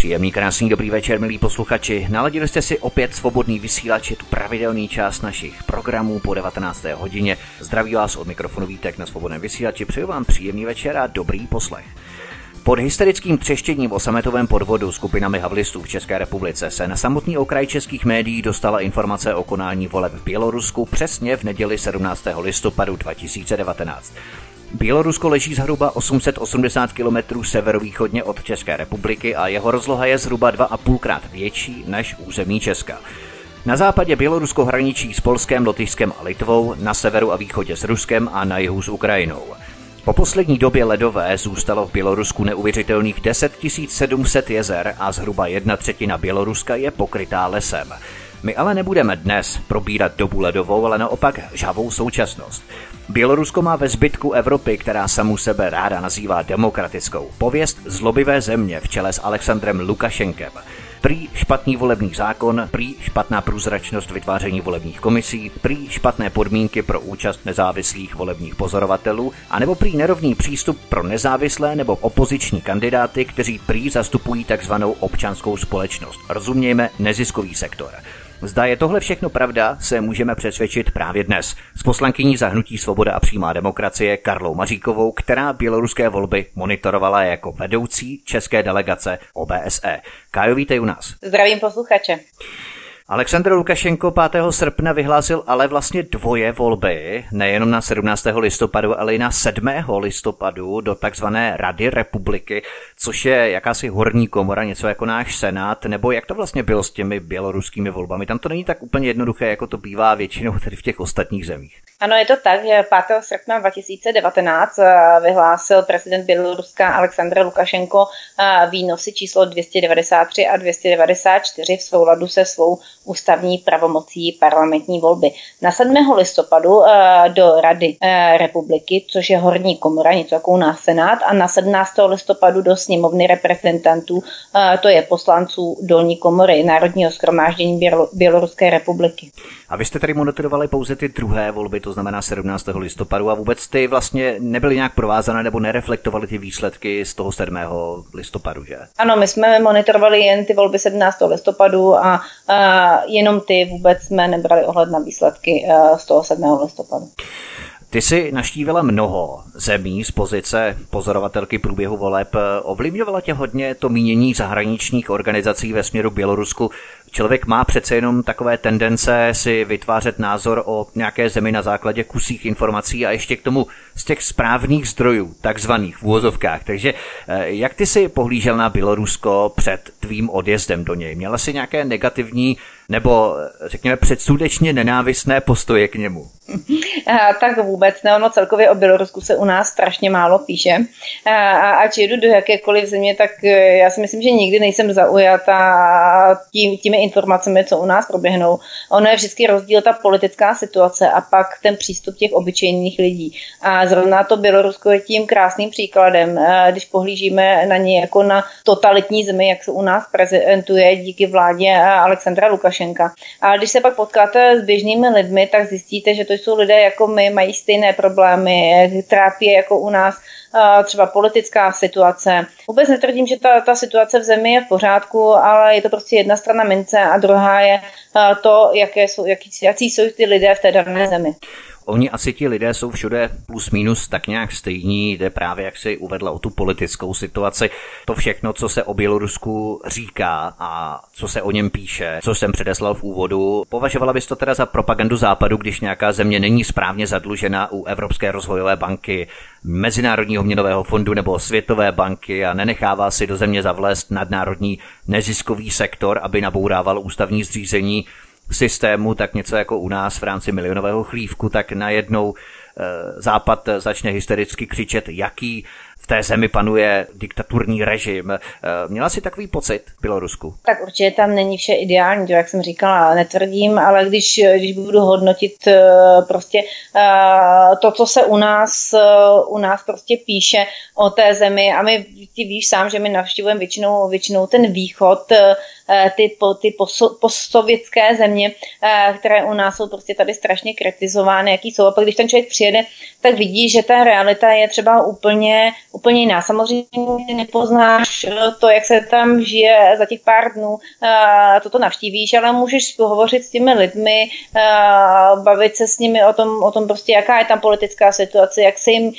Příjemný, krásný, dobrý večer, milí posluchači. Naladili jste si opět svobodný vysílač, je tu pravidelný čas našich programů po 19. hodině. Zdraví vás od mikrofonu Vítek na svobodném vysílači, přeju vám příjemný večer a dobrý poslech. Pod hysterickým třeštěním o sametovém podvodu skupinami havlistů v České republice se na samotný okraj českých médií dostala informace o konání voleb v Bělorusku přesně v neděli 17. listopadu 2019. Bělorusko leží zhruba 880 km severovýchodně od České republiky a jeho rozloha je zhruba 2,5 krát větší než území Česka. Na západě Bělorusko hraničí s Polskem, Lotyšskem a Litvou, na severu a východě s Ruskem a na jihu s Ukrajinou. Po poslední době ledové zůstalo v Bělorusku neuvěřitelných 10 700 jezer a zhruba jedna třetina Běloruska je pokrytá lesem. My ale nebudeme dnes probírat dobu ledovou, ale naopak žavou současnost. Bělorusko má ve zbytku Evropy, která samu sebe ráda nazývá demokratickou, pověst zlobivé země v čele s Alexandrem Lukašenkem. Prý špatný volební zákon, prý špatná průzračnost vytváření volebních komisí, prý špatné podmínky pro účast nezávislých volebních pozorovatelů, anebo prý nerovný přístup pro nezávislé nebo opoziční kandidáty, kteří prý zastupují takzvanou občanskou společnost. Rozumějme neziskový sektor. Zda je tohle všechno pravda, se můžeme přesvědčit právě dnes s poslankyní zahnutí Svoboda a přímá demokracie Karlou Maříkovou, která běloruské volby monitorovala jako vedoucí české delegace OBSE. Kájo, vítej u nás. Zdravím posluchače. Aleksandr Lukašenko 5. srpna vyhlásil ale vlastně dvoje volby, nejenom na 17. listopadu, ale i na 7. listopadu do takzvané Rady republiky, což je jakási horní komora, něco jako náš senát, nebo jak to vlastně bylo s těmi běloruskými volbami? Tam to není tak úplně jednoduché, jako to bývá většinou tedy v těch ostatních zemích. Ano, je to tak, že 5. srpna 2019 eh, vyhlásil prezident Běloruska Aleksandr Lukašenko eh, výnosy číslo 293 a 294 v souladu se svou ústavní pravomocí parlamentní volby. Na 7. listopadu eh, do Rady republiky, což je horní komora, něco jako u nás Senát, a na 17. listopadu do sněmovny reprezentantů, to je poslanců dolní komory Národního schromáždění Běloruské republiky. A vy jste tady monitorovali pouze ty druhé volby, to znamená 17. listopadu a vůbec ty vlastně nebyly nějak provázané nebo nereflektovaly ty výsledky z toho 7. listopadu, že? Ano, my jsme monitorovali jen ty volby 17. listopadu a jenom ty vůbec jsme nebrali ohled na výsledky z toho 7. listopadu. Ty jsi naštívila mnoho zemí z pozice pozorovatelky průběhu voleb. Ovlivňovala tě hodně to mínění zahraničních organizací ve směru Bělorusku Člověk má přece jenom takové tendence si vytvářet názor o nějaké zemi na základě kusích informací a ještě k tomu z těch správných zdrojů, takzvaných v úvozovkách. Takže eh, jak ty si pohlížel na Bělorusko před tvým odjezdem do něj? Měla si nějaké negativní nebo řekněme předsudečně nenávistné postoje k němu? tak vůbec ne, ono celkově o Bělorusku se u nás strašně málo píše. A ať jedu do jakékoliv země, tak e, já si myslím, že nikdy nejsem zaujata tím, informacemi, co u nás proběhnou. Ono je vždycky rozdíl ta politická situace a pak ten přístup těch obyčejných lidí. A zrovna to Bělorusko je tím krásným příkladem, když pohlížíme na ně jako na totalitní zemi, jak se u nás prezentuje díky vládě Alexandra Lukašenka. Ale když se pak potkáte s běžnými lidmi, tak zjistíte, že to jsou lidé jako my, mají stejné problémy, trápí jako u nás třeba politická situace. Vůbec netvrdím, že ta, ta situace v zemi je v pořádku, ale je to prostě jedna strana mince a druhá je to, jaké jsou, jaký, jaký jsou ty lidé v té dané zemi. Oni asi ti lidé jsou všude plus minus tak nějak stejní, jde právě, jak si uvedla, o tu politickou situaci. To všechno, co se o Bělorusku říká a co se o něm píše, co jsem předeslal v úvodu, považovala bys to teda za propagandu západu, když nějaká země není správně zadlužena u Evropské rozvojové banky, Mezinárodního měnového fondu nebo Světové banky a nenechává si do země zavlézt nadnárodní neziskový sektor, aby nabourával ústavní zřízení systému, tak něco jako u nás v rámci milionového chlívku, tak najednou e, Západ začne hystericky křičet, jaký v té zemi panuje diktaturní režim. Měla si takový pocit v Bělorusku? Tak určitě tam není vše ideální, to jak jsem říkala, netvrdím, ale když, když budu hodnotit prostě to, co se u nás, u nás prostě píše o té zemi a my, ty víš sám, že my navštěvujeme většinou, většinou ten východ, Eh, ty, ty postsovětské země, eh, které u nás jsou prostě tady strašně kritizovány, jaký jsou. A pak když ten člověk přijede, tak vidí, že ta realita je třeba úplně, úplně jiná. Samozřejmě nepoznáš to, jak se tam žije za těch pár dnů, eh, toto navštívíš, ale můžeš hovořit s těmi lidmi, bavit se s nimi o tom, o tom prostě, jaká je tam politická situace, jak se jim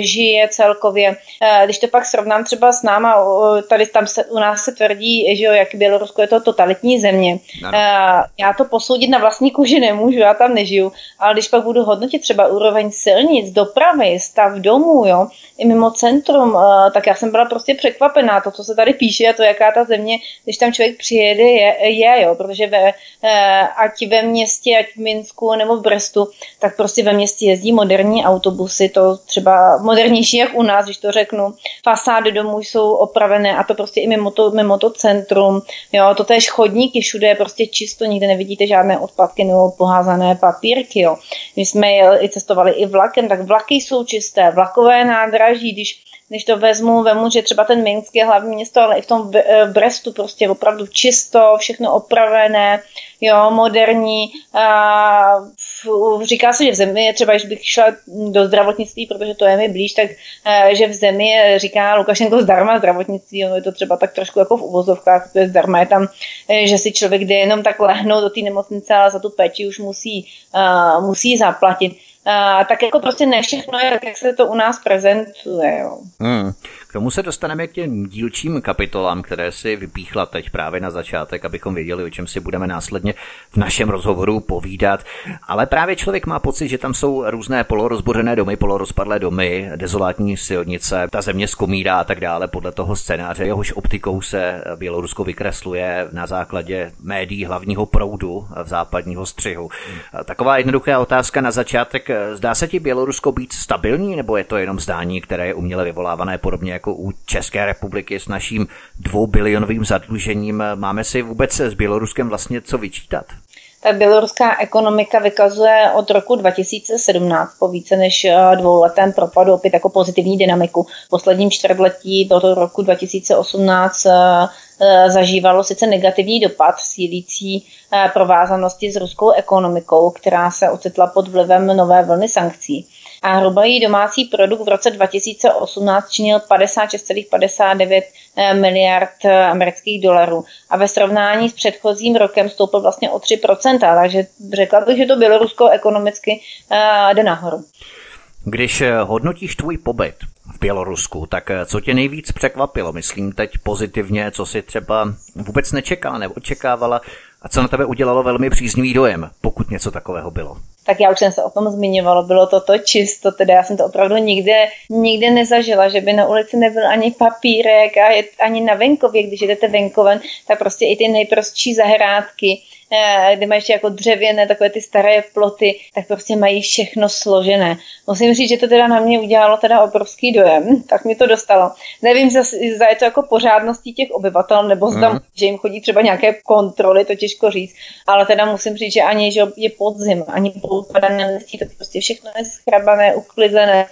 žije celkově. Když to pak srovnám třeba s náma, tady tam se, u nás se tvrdí, že jo, jak Bělorusko je to totalitní země. Ano. Eh, já to posoudit na vlastní kůži nemůžu, já tam nežiju, ale když pak budu hodnotit třeba úroveň silnic, dopravy, stav domů, jo, i mimo centrum, eh, tak já jsem byla prostě překvapená. To, co se tady píše a to, jaká ta země, když tam člověk přijede, je, je jo, protože ve, eh, ať ve městě, ať v Minsku nebo v Brestu, tak prostě ve městě jezdí moderní autobusy, to třeba modernější jak u nás, když to řeknu. Fasády domů jsou opravené a to prostě i mimo to, mimo to centrum. Jo, to též chodníky, všude je prostě čisto, nikde nevidíte žádné odpadky nebo poházané papírky. Jo. My jsme i cestovali i vlakem, tak vlaky jsou čisté, vlakové nádraží, když když to vezmu, vemu, že třeba ten Minsk je hlavní město, ale i v tom eh, Brestu prostě opravdu čisto, všechno opravené, jo, moderní. A říká se, že v zemi, třeba když bych šla do zdravotnictví, protože to je mi blíž, tak eh, že v zemi říká Lukašenko zdarma zdravotnictví, ono je to třeba tak trošku jako v uvozovkách, to je zdarma, je tam, eh, že si člověk jde jenom tak lehnout do té nemocnice, ale za tu péči už musí, musí zaplatit. Tak jako prostě ne všechno je tak, jak se to u nás prezentuje. Jo. Hmm. K tomu se dostaneme k těm dílčím kapitolám, které si vypíchla teď právě na začátek, abychom věděli, o čem si budeme následně v našem rozhovoru povídat. Ale právě člověk má pocit, že tam jsou různé polorozbořené domy, polorozpadlé domy, dezolátní silnice, ta země skomírá a tak dále podle toho scénáře. Jehož optikou se Bělorusko vykresluje na základě médií hlavního proudu v západního střihu. Taková jednoduchá otázka na začátek. Zdá se ti Bělorusko být stabilní, nebo je to jenom zdání, které je uměle vyvolávané podobně jako u České republiky s naším dvoubilionovým zadlužením. Máme si vůbec s Běloruskem vlastně co vyčítat? tak běloruská ekonomika vykazuje od roku 2017 po více než eh, dvouletém propadu opět jako pozitivní dynamiku. V posledním čtvrtletí do roku 2018 eh, eh, zažívalo sice negativní dopad sílící provázanosti s ruskou ekonomikou, která se ocitla pod vlivem nové vlny sankcí a hrubý domácí produkt v roce 2018 činil 56,59 eh, miliard eh, amerických dolarů a ve srovnání s předchozím rokem stoupil vlastně o 3%, takže řekla bych, že to Bělorusko ekonomicky uh, jde nahoru. Když hodnotíš tvůj pobyt v Bělorusku, tak co tě nejvíc překvapilo? Myslím teď pozitivně, co si třeba vůbec nečekala nebo očekávala a co na tebe udělalo velmi příznivý dojem, pokud něco takového bylo? Tak já už jsem se o tom zmiňovala, bylo to to čisto, teda já jsem to opravdu nikde, nikde nezažila, že by na ulici nebyl ani papírek a je, ani na venkově, když jdete venkoven, tak prostě i ty nejprostší zahrádky, kde mají ještě jako dřevěné, takové ty staré ploty, tak prostě mají všechno složené. Musím říct, že to teda na mě udělalo teda obrovský dojem, tak mi to dostalo. Nevím, zda je to jako pořádností těch obyvatel, nebo zda, mm. že jim chodí třeba nějaké kontroly, to těžko říct, ale teda musím říct, že ani že je podzim, ani poupadané listí, to prostě všechno je schrabané, uklizené,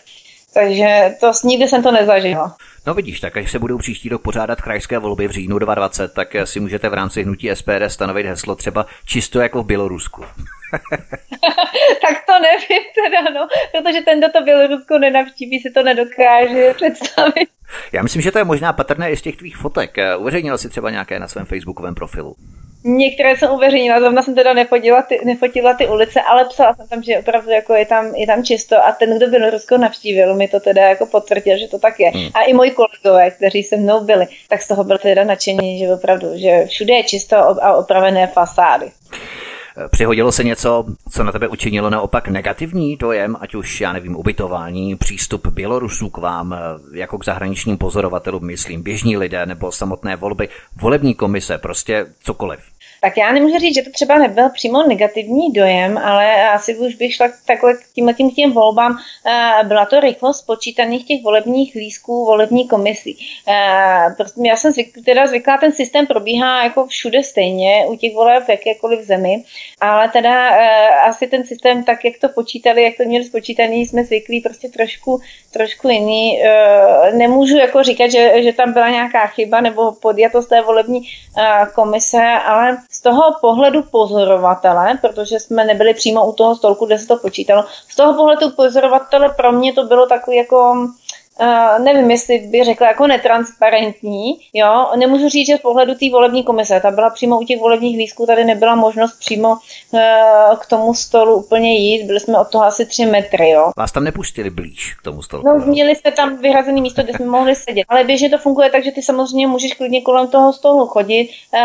takže to nikdy jsem to nezažila. No vidíš, tak až se budou příští rok pořádat krajské volby v říjnu 2020, tak si můžete v rámci hnutí SPD stanovit heslo třeba čisto jako v Bělorusku. tak to nevím teda, no, protože ten, kdo to Bělorusko nenavštíví, si to nedokáže představit. Já myslím, že to je možná patrné i z těch tvých fotek. Uveřejnil si třeba nějaké na svém facebookovém profilu. Některé jsem uveřejnila, zrovna jsem teda nefotila ty, nefotila ty ulice, ale psala jsem tam, že opravdu jako je, tam, je tam čisto a ten, kdo Bělorusko navštívil, mi to teda jako potvrdil, že to tak je. Hmm. A i moji kolegové, kteří se mnou byli, tak z toho byl teda nadšení, že opravdu, že všude je čisto a opravené fasády. Přihodilo se něco, co na tebe učinilo naopak negativní dojem, ať už, já nevím, ubytování, přístup Bělorusů k vám, jako k zahraničním pozorovatelům, myslím, běžní lidé nebo samotné volby, volební komise, prostě cokoliv Tak já nemůžu říct, že to třeba nebyl přímo negativní dojem, ale asi už bych šla takhle k tímhle tím těm volbám. Byla to rychlost počítaných těch volebních lísků, volební komisí. Prostě já jsem zvyk, teda zvyklá, ten systém probíhá jako všude stejně, u těch voleb v jakékoliv zemi, ale teda asi ten systém, tak jak to počítali, jak to měli spočítaný, jsme zvyklí prostě trošku, trošku jiný. Nemůžu jako říkat, že, že tam byla nějaká chyba nebo podjatost té volební komise, ale z toho pohledu pozorovatele, protože jsme nebyli přímo u toho stolku, kde se to počítalo, z toho pohledu pozorovatele pro mě to bylo takový jako Uh, nevím, jestli bych řekla jako netransparentní, jo, nemůžu říct, že z pohledu té volební komise, ta byla přímo u těch volebních lístků, tady nebyla možnost přímo uh, k tomu stolu úplně jít, byli jsme od toho asi tři metry, jo. Vás tam nepustili blíž k tomu stolu? No, měli jste tam vyhrazené místo, kde jsme mohli sedět, ale běžně to funguje tak, že ty samozřejmě můžeš klidně kolem toho stolu chodit, uh,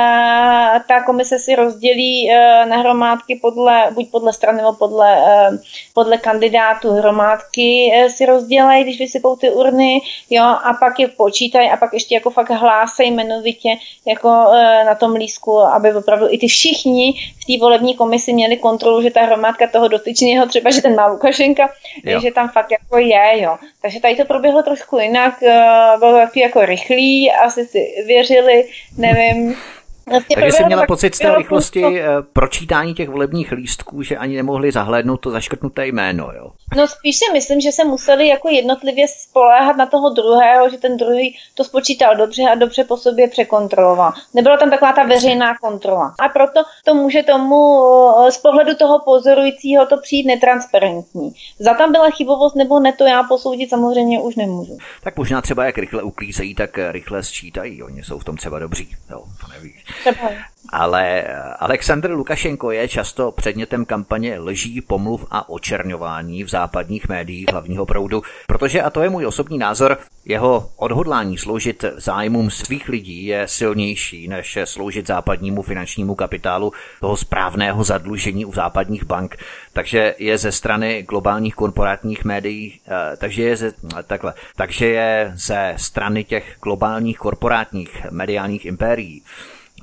ta komise si rozdělí uh, na hromádky podle, buď podle strany nebo podle, uh, podle kandidátů hromádky uh, si rozdělají, když vysypou ty urny, jo, a pak je počítají a pak ještě jako fakt hlásej jmenovitě jako e, na tom lísku, aby opravdu i ty všichni v té volební komisi měli kontrolu, že ta hromádka toho dotyčného, třeba, že ten má Lukašenka, jo. že tam fakt jako je, jo. Takže tady to proběhlo trošku jinak, e, bylo taky jako rychlý, asi si věřili, nevím, Takže jsi měla pocit z té rychlosti. Eh, pročítání těch volebních lístků, že ani nemohli zahlédnout to zaškrtnuté jméno, jo? No spíš si myslím, že se museli jako jednotlivě spoléhat na toho druhého, že ten druhý to spočítal dobře a dobře po sobě překontroloval. Nebyla tam taková ta veřejná kontrola. A proto to může tomu eh, z pohledu toho pozorujícího to přijít netransparentní. Za tam byla chybovost nebo ne, to já posoudit samozřejmě už nemůžu. Tak možná třeba jak rychle uklízejí, tak rychle sčítají. Oni jsou v tom třeba dobří. Jo, to nevíš. Ale Aleksandr Lukašenko je často předmětem kampaně lží, pomluv a očerňování v západních médiích hlavního proudu, protože, a to je můj osobní názor, jeho odhodlání sloužit zájmům svých lidí je silnější, než sloužit západnímu finančnímu kapitálu toho správného zadlužení u západních bank. Takže je ze strany globálních korporátních médií, eh, takže je ze, takhle, takže je ze strany těch globálních korporátních mediálních impérií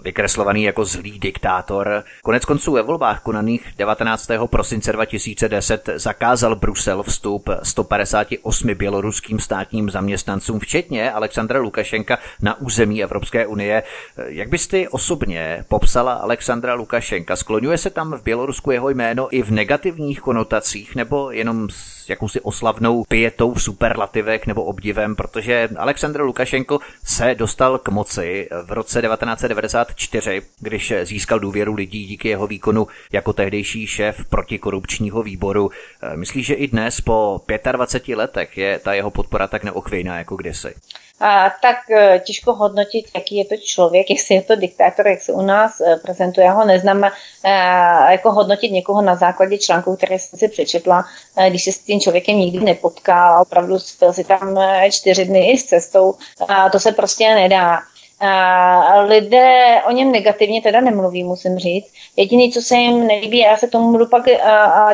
vykreslovaný jako zlý diktátor. Konec konců ve volbách konaných 19. prosince 2010 zakázal Brusel vstup 158 běloruským státním zaměstnancům, včetně Alexandra Lukašenka, na území Evropské unie. Jak byste osobně popsala Alexandra Lukašenka? Skloňuje se tam v Bělorusku jeho jméno i v negativních konotacích nebo jenom s jakousi oslavnou pětou v superlativech nebo obdivem, protože Aleksandr Lukašenko se dostal k moci v roce 1990 1994, když získal důvěru lidí díky jeho výkonu jako tehdejší šéf protikorupčního výboru. Myslíš, že i dnes po 25 letech je ta jeho podpora tak neochvějná jako kdysi? A, tak eh, těžko hodnotit, jaký je to člověk, jestli je to diktátor, jak se u nás eh, prezentuje. Já ho neznám, a, jako hodnotit někoho na základě článků, které jsem si přečetla, když se s tím člověkem nikdy nepotkal, opravdu spil si tam čtyři dny s cestou, a to se prostě nedá. A lidé o něm negativně teda nemluví, musím říct. Jediný, co se jim nelíbí, já se tomu budu pak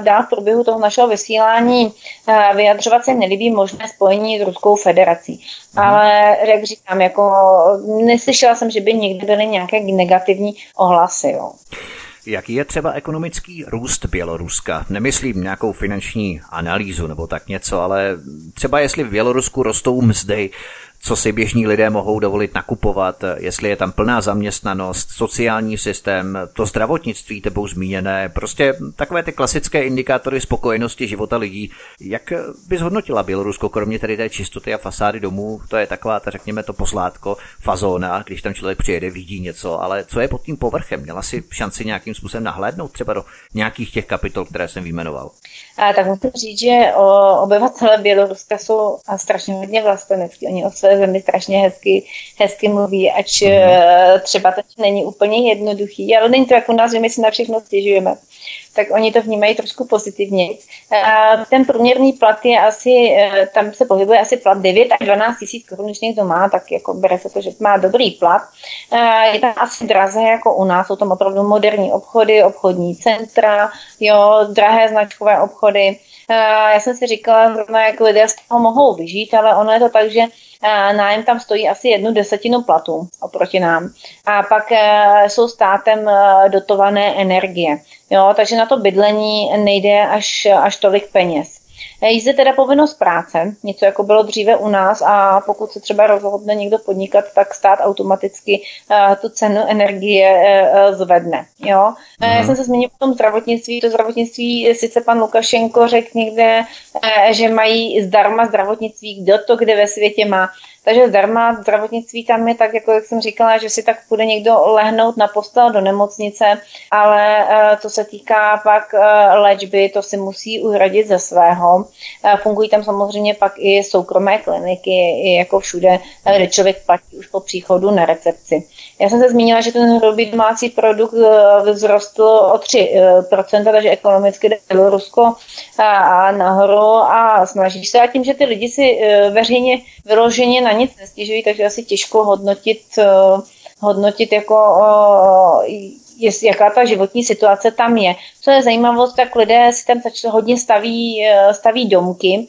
dál v průběhu toho našeho vysílání vyjadřovat, se nelíbí možné spojení s Ruskou federací. Mhm. Ale jak říkám, jako neslyšela jsem, že by někdy byly nějaké negativní ohlasy. Jo. Jaký je třeba ekonomický růst Běloruska? Nemyslím nějakou finanční analýzu nebo tak něco, ale třeba jestli v Bělorusku rostou mzdy, co si běžní lidé mohou dovolit nakupovat, jestli je tam plná zaměstnanost, sociální systém, to zdravotnictví tebou zmíněné, prostě takové ty klasické indikátory spokojenosti života lidí. Jak bys hodnotila Bělorusko, kromě tedy té čistoty a fasády domů, to je taková, ta, řekněme, to posládko, fazóna, když tam člověk přijede, vidí něco, ale co je pod tím povrchem? Měla si šanci nějakým způsobem nahlédnout třeba do nějakých těch kapitol, které jsem vyjmenoval? A tak musím říct, že o, obyvatele Běloruska jsou strašně hodně vlastenecký. Oni o své zemi strašně hezky, hezky mluví, ač mm-hmm. třeba to není úplně jednoduchý, ale není to jako u nás, že my si na všechno stěžujeme tak oni to vnímají trošku pozitivně. Ten průměrný plat je asi, e, tam se pohybuje asi plat 9 až 12 tisíc korun, když někdo má, tak jako bere se to, že má dobrý plat. Je tam asi draze jako u nás, jsou tam opravdu moderní obchody, obchodní centra, jo, drahé značkové obchody. Já jsem si říkala, zrovna jak lidé z toho mohou vyžít, ale ono je to tak, že nájem tam stojí asi jednu desetinu platu oproti nám. A pak jsou státem dotované energie. Jo, takže na to bydlení nejde až, až tolik peněz. Je zde teda povinnost práce, něco jako bylo dříve u nás a pokud se třeba rozhodne někdo podnikat, tak stát automaticky uh, tu cenu energie uh, zvedne. Jo? Mm. Já jsem se zmínil o tom zdravotnictví. To zdravotnictví, sice pan Lukašenko řekl někde, uh, že mají zdarma zdravotnictví, kdo to kde ve světě má. Takže zdarma zdravotnictví tam je tak, jako jak jsem říkala, že si tak bude někdo lehnout na postel do nemocnice, ale co se týká pak léčby, to si musí uhradit ze svého. Fungují tam samozřejmě pak i soukromé kliniky, i jako všude, kde člověk platí už po příchodu na recepci. Já jsem se zmínila, že ten hrubý domácí produkt vzrostl o 3%, takže ekonomicky jde Bělorusko nahoru a snaží se. A tím, že ty lidi si veřejně vyloženě na nic nestěžují, takže asi těžko hodnotit, hodnotit jako jest, jaká ta životní situace tam je. Co je zajímavost, tak lidé si tam začali hodně staví, eh, staví domky,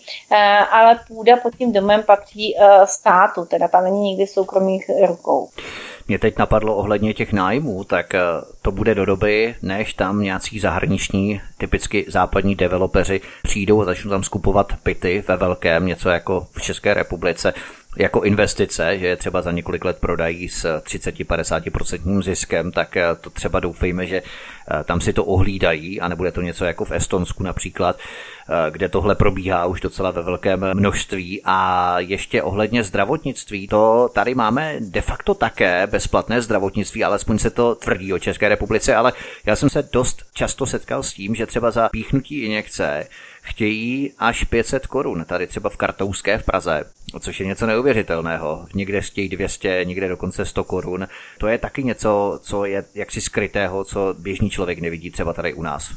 ale půda pod tím domem patří státu, teda tam není nikdy soukromých rukou. Mě teď napadlo ohledně těch nájmů, tak to bude do doby, než tam nějací zahraniční, typicky západní developeři přijdou a začnou tam skupovat byty ve velkém, něco jako v České republice jako investice, že je třeba za několik let prodají s 30-50% ziskem, tak eh, to třeba doufejme, že eh, tam si to ohlídají a nebude to něco jako v Estonsku například, eh, kde tohle probíhá už docela ve velkém množství. A ještě ohledně zdravotnictví, to tady máme de facto také bezplatné zdravotnictví, alespoň se to tvrdí o České republice, ale já jsem se dost často setkal s tím, že třeba za píchnutí injekce chtějí až 500 korun, tady třeba v Kartouské v Praze, což je něco neuvěřitelného. Někde chtějí 200, někde dokonce 100 korun. To je taky něco, co je jaksi skrytého, co běžný člověk nevidí třeba tady u nás.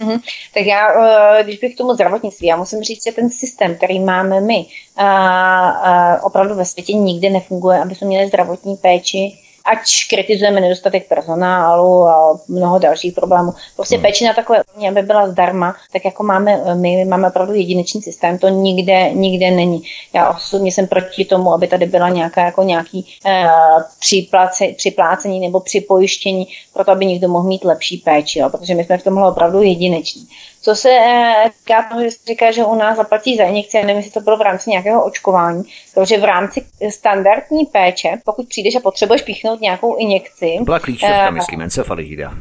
Mm-hmm. Tak já, eh, když bych k tomu zdravotnictví, já musím říct, že ten systém, který máme my, a, a opravdu ve světě nikdy nefunguje, aby jsme měli zdravotní péči ač kritizujeme nedostatek personálu a mnoho dalších problémů. Prostě hmm. péči na takové úrovni, aby byla zdarma, tak jako máme my, máme opravdu jedinečný systém, to nikde, nikde není. Já osobně jsem proti tomu, aby tady byla nějaká jako nějaký eh, připláce, připlácení nebo připojištění, proto aby někdo mohl mít lepší péči, jo, protože my jsme v tomhle opravdu jedineční. Co se eh, týká toho, že říká, že u nás zaplatí za injekci, nevím, jestli to bylo v rámci nějakého očkování, protože v rámci standardní péče, pokud přijdeš a potřebuješ píchnout nějakou injekci. Byla klíčovka, uh, myslím, encefalitida.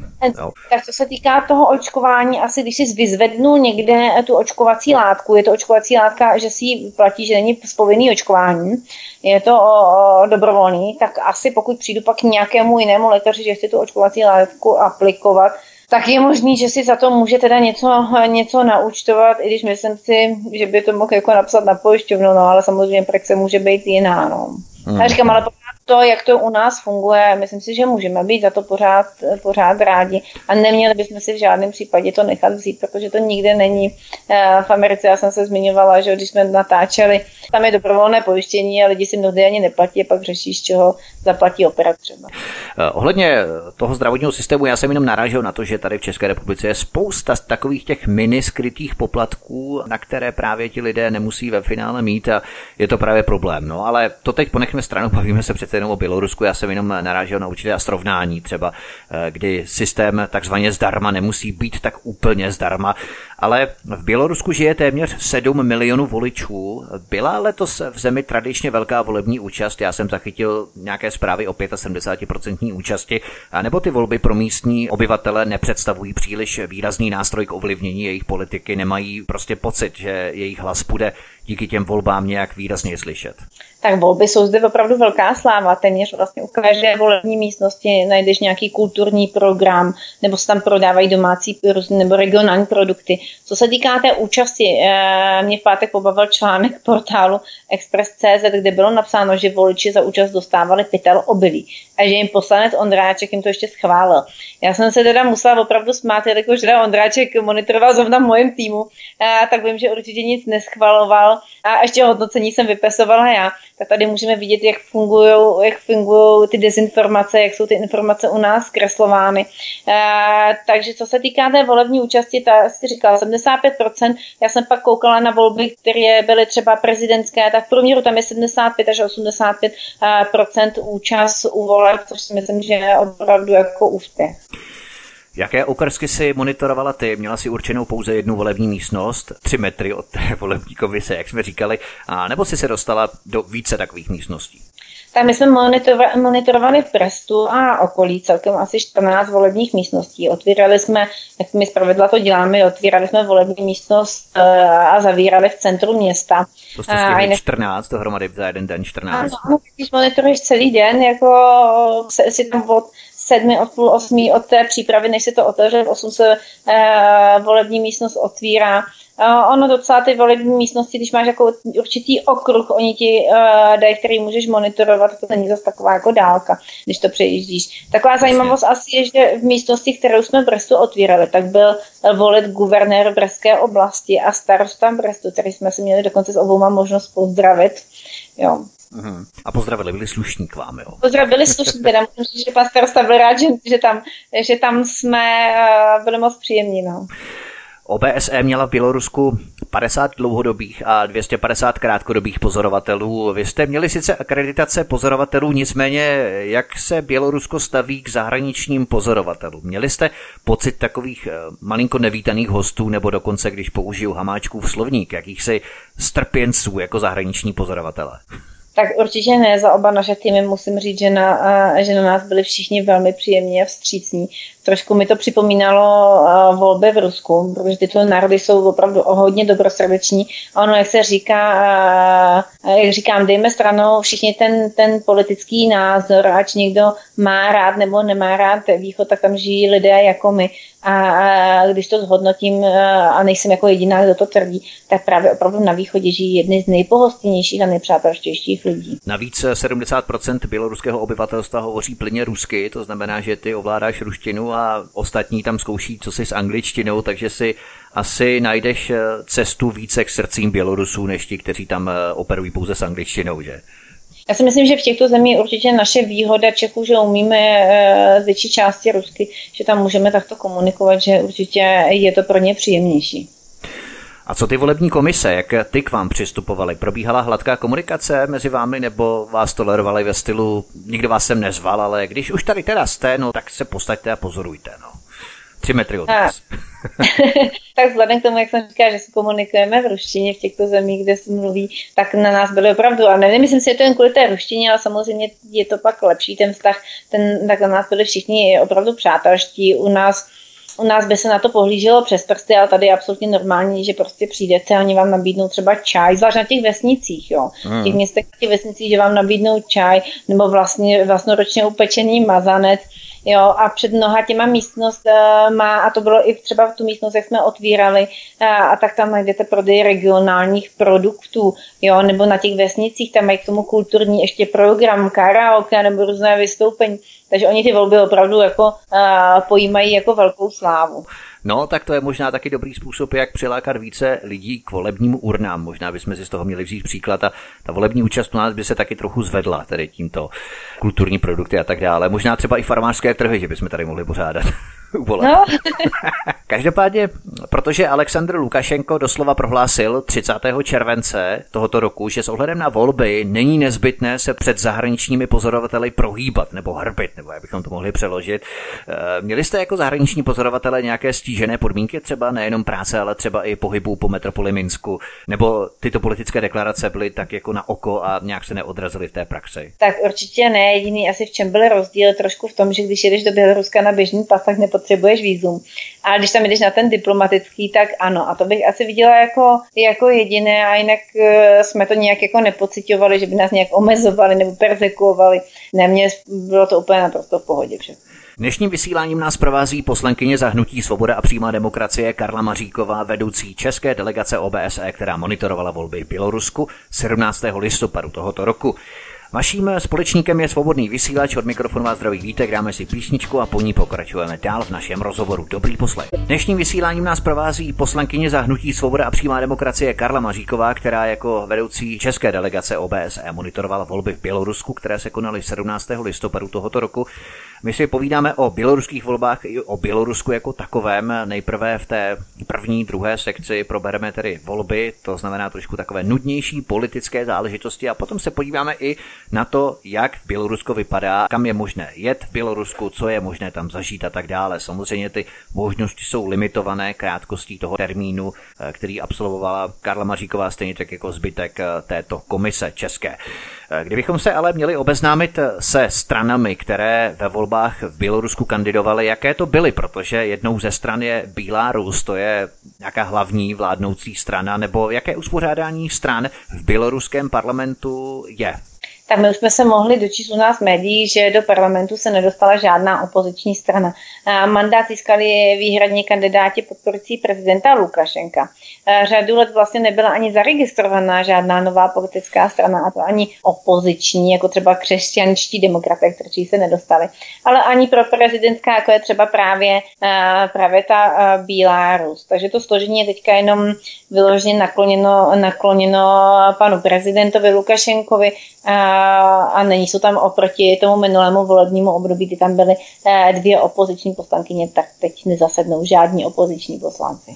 Tak co se týká toho očkování, asi když si vyzvednu někde tu očkovací látku, je to očkovací látka, že si platí, že není povinný očkování, je to o, o, dobrovolný, tak asi pokud přijdu pak k nějakému jinému lékaři, že chci tu očkovací látku aplikovat, tak je možný, že si za to může teda něco, něco naučtovat, i když myslím si, že by to mohl jako napsat na pojišťovnu, no ale samozřejmě praxe může být jiná, no. Mm. Já říkám, ale to, jak to u nás funguje, myslím si, že můžeme být za to pořád, pořád rádi a neměli bychom si v žádném případě to nechat vzít, protože to nikde není eh, v Americe. Já jsem se zmiňovala, že když jsme natáčeli, tam je dobrovolné pojištění a lidi si mnohdy ani neplatí a pak řeší, z čeho zaplatí operat třeba. Eh, ohledně toho zdravotního systému, já jsem jenom narážel na to, že tady v České republice je spousta takových těch mini skrytých poplatků, na které právě ti lidé nemusí ve finále mít a je to právě problém. No ale to teď ponechme stranu, bavíme se přece jenom o Bělorusku, já jsem jenom narážel na určité srovnání třeba, eh, kdy systém takzvaně zdarma nemusí být tak úplně zdarma, ale v Bělorusku žije téměř 7 milionů voličů. Byla letos v zemi tradičně velká volební účast, já jsem zachytil nějaké zprávy o 75% účasti, nebo ty volby pro místní obyvatele nepředstavují příliš výrazný nástroj k ovlivnění jejich politiky, nemají prostě pocit, že jejich hlas bude díky těm volbám nějak výrazně slyšet tak volby jsou zde opravdu velká sláva. Téměř vlastně u každé volební místnosti najdeš nějaký kulturní program, nebo se tam prodávají domácí nebo regionální produkty. Co se týká té účasti, eh, mě v pátek pobavil článek portálu Express.cz, kde bylo napsáno, že voliči za účast dostávali pytel obilí a že jim poslanec Ondráček jim to ještě schválil. Já jsem se teda musela opravdu smát, jelikož teda Ondráček monitoroval zrovna v mojem týmu, a tak vím, že určitě nic neschvaloval a ještě hodnocení jsem vypesovala já, tak tady můžeme vidět, jak fungují jak fungují ty dezinformace, jak jsou ty informace u nás zkreslovány. E, takže co se týká té volební účasti, ta si říkala 75%, já jsem pak koukala na volby, které byly třeba prezidentské, tak v průměru tam je 75 až 85% účast u voleb, což si myslím, že je opravdu jako úspěch. Jaké okrsky si monitorovala ty? Měla si určenou pouze jednu volební místnost, tři metry od té volební komise, jak jsme říkali, a nebo si se dostala do více takových místností? Tak my jsme monitorovali v Prestu a okolí celkem asi 14 volebních místností. Otvírali jsme, jak my zpravidla to děláme, otvírali jsme volební místnost eh, a zavírali v centru města. To jste stihli ne... 14 dohromady za jeden den, 14. Ano, když monitoruješ celý den, jako si tam od sedmi, od půl osmi od té přípravy, než se to otevře, v osm se uh, volební místnost otvírá. Uh, ono docela ty volební místnosti, když máš jako určitý okruh, oni ti uh, dají, který můžeš monitorovat, to není zase taková jako dálka, když to přejíždíš. Taková zajímavost asi je, že v místnosti, kterou jsme v Brestu otvírali, tak byl volit guvernér Brestské oblasti a starosta Brestu, který jsme si měli dokonce s obouma možnost pozdravit. Jo. Uhum. A pozdravili, byli slušní k vám, jo? Pozdravili slušní, teda musím říct, že pan starosta byl rád, že, že, tam, že tam jsme uh, byli moc příjemní, no. OBSE měla v Bělorusku 50 dlouhodobých a 250 krátkodobých pozorovatelů. Vy jste měli sice akreditace pozorovatelů, nicméně jak se Bělorusko staví k zahraničním pozorovatelům? Měli jste pocit takových eh, malinko nevítaných hostů, nebo dokonce, když použiju hamáčkův slovník, jakýchsi strpěnců jako zahraniční pozorovatele? Tak určitě ne, za oba naše týmy musím říct, že na, že na nás byli všichni velmi příjemní a vstřícní. Trošku mi to připomínalo volby v Rusku, protože tyto národy jsou opravdu hodně dobrosrdeční. A ono, jak se říká, jak říkám, dejme stranou všichni ten, ten politický názor, ať někdo má rád nebo nemá rád východ, tak tam žijí lidé jako my. A když to zhodnotím a nejsem jako jediná, kdo to tvrdí, tak právě opravdu na východě žijí jedny z nejpohostinnějších a nejpřátelštějších lidí. Navíc 70% běloruského obyvatelstva hovoří plně rusky, to znamená, že ty ovládáš ruštinu a ostatní tam zkouší co si s angličtinou, takže si asi najdeš eh, cestu více k srdcím Bělorusů, než ti, kteří tam eh, operují pouze s angličtinou, že? Já si myslím, že v těchto zemích určitě naše výhoda Čechů, že umíme eh, z větší části rusky, že tam můžeme takto komunikovat, že určitě je to pro ně příjemnější. A co ty volební komise, jak ty k vám přistupovali? Probíhala hladká komunikace mezi vámi nebo vás tolerovali ve stylu, nikdo vás sem nezval, ale když už tady teda jste, no tak se postaďte a pozorujte, no. Tři metry od nás. tak vzhledem k tomu, jak jsem říkala, že se komunikujeme v ruštině v těchto zemích, kde se mluví, tak na nás byly opravdu, a nevím, myslím si, že to jen kvůli té ruštině, ale samozřejmě je to pak lepší ten vztah, ten, tak na nás byli všichni opravdu přátelští. U nás u nás by se na to pohlíželo přes prsty, ale tady je absolutně normální, že prostě přijdete a oni vám nabídnou třeba čaj, zvlášť na těch vesnicích, jo. V těch městech, těch vesnicích, že vám nabídnou čaj, nebo vlastně vlastnoročně upečený mazanec, Jo, a před mnoha těma místnost uh, má, a to bylo i třeba v tu místnost, jak jsme otvírali, uh, a tak tam najdete prodej regionálních produktů, jo, nebo na těch vesnicích tam mají k tomu kulturní ještě program, karaoke nebo různé vystoupení. Takže oni ty volby opravdu jako uh, pojímají jako velkou slávu. No, tak to je možná taky dobrý způsob, jak přilákat více lidí k volebním urnám. Možná bychom si z toho měli vzít příklad a ta volební účast u nás by se taky trochu zvedla, tedy tímto kulturní produkty a tak dále. Možná třeba i farmářské trhy, že bychom tady mohli pořádat. No. Každopádně, protože Aleksandr Lukašenko doslova prohlásil 30. července tohoto roku, že s ohledem na volby není nezbytné se před zahraničními pozorovateli prohýbat nebo hrbit, nebo jak bychom to mohli přeložit. Eh, měli jste jako zahraniční pozorovatele nějaké stížené podmínky, třeba nejenom práce, ale třeba i pohybu po metropoli Minsku, nebo tyto politické deklarace byly tak jako na oko a nějak se neodrazily v té praxi? Tak určitě ne. Jediný asi v čem byl rozdíl trošku v tom, že když jedeš do Běloruska na běžný pas, tak nepotřebuješ vízum. Ale když tam jdeš na ten diplomatický, tak ano. A to bych asi viděla jako, jako jediné a jinak uh, jsme to nějak jako nepocitovali, že by nás nějak omezovali nebo persekuovali. Ne, mně bylo to úplně naprosto v pohodě všechno. Dnešním vysíláním nás provází poslankyně zahnutí Svoboda a přímá demokracie Karla Maříková, vedoucí české delegace OBSE, která monitorovala volby v Bělorusku 17. listopadu tohoto roku. Vaším společníkem je svobodný vysílač od mikrofonu a zdraví vítek, dáme si písničku a po ní pokračujeme dál v našem rozhovoru. Dobrý poslech. Dnešním vysíláním nás provází poslankyně za hnutí Svoboda a přímá demokracie Karla Maříková, která jako vedoucí české delegace OBSE monitorovala volby v Bělorusku, které se konaly 17. listopadu tohoto roku. My si povídáme o běloruských volbách i o Bělorusku jako takovém. Nejprve v té první, druhé sekci probereme tedy volby, to znamená trošku takové nudnější politické záležitosti a potom se podíváme i na to, jak v Bělorusko vypadá, kam je možné jet v Bělorusku, co je možné tam zažít a tak dále. Samozřejmě ty možnosti jsou limitované krátkostí toho termínu, eh, který absolvovala Karla Maříková, stejně tak jako zbytek eh, této komise české. Eh, kdybychom se ale měli obeznámit se stranami, které ve volbách v Bělorusku kandidovaly, jaké to byly, protože jednou ze stran je Bílá Rus, to je nějaká hlavní vládnoucí strana, nebo jaké uspořádání stran v běloruském parlamentu je? Tak my už jsme se mohli dočíst u nás médií, že do parlamentu se nedostala žádná opoziční strana. Mandát získali výhradně kandidáti podporující prezidenta Lukašenka. Řadu let vlastně nebyla ani zaregistrovaná žádná nová politická strana, a to ani opoziční, jako třeba křesťanští demokraté, kteří se nedostali, ale ani pro prezidentská, jako je třeba právě, právě ta Bílá Rus. Takže to složení je teďka jenom vyloženě nakloněno, nakloněno panu prezidentovi Lukašenkovi není jsou tam oproti tomu minulému volebnímu období, kdy tam byly eh, dvě opoziční poslankyně, tak teď nezasednou žádní opoziční poslanci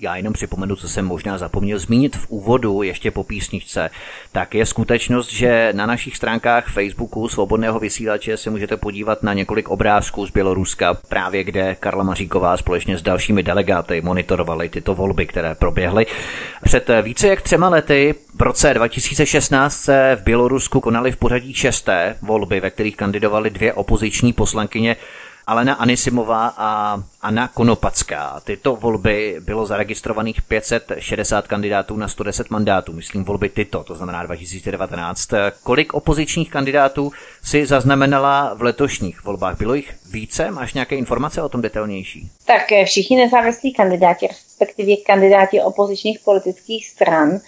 já jenom připomenu, co jsem možná zapomněl zmínit v úvodu, ještě po písničce, tak je skutečnost, že na našich stránkách Facebooku Svobodného vysílače se můžete podívat na několik obrázků z Běloruska, právě kde Karla Maříková společně s dalšími delegáty monitorovali tyto volby, které proběhly. Před více jak třema lety v roce 2016 se v Bělorusku konaly v pořadí šesté volby, ve kterých kandidovaly dvě opoziční poslankyně Alena Anisimová a Anna Konopacká. Tyto volby bylo zaregistrovaných 560 kandidátů na 110 mandátů, myslím volby tyto, to znamená 2019. Kolik opozičních kandidátů si zaznamenala v letošních volbách? Bylo jich více? Máš nějaké informace o tom detailnější? Tak eh, všichni nezávislí kandidáti, respektive kandidáti opozičních politických stran,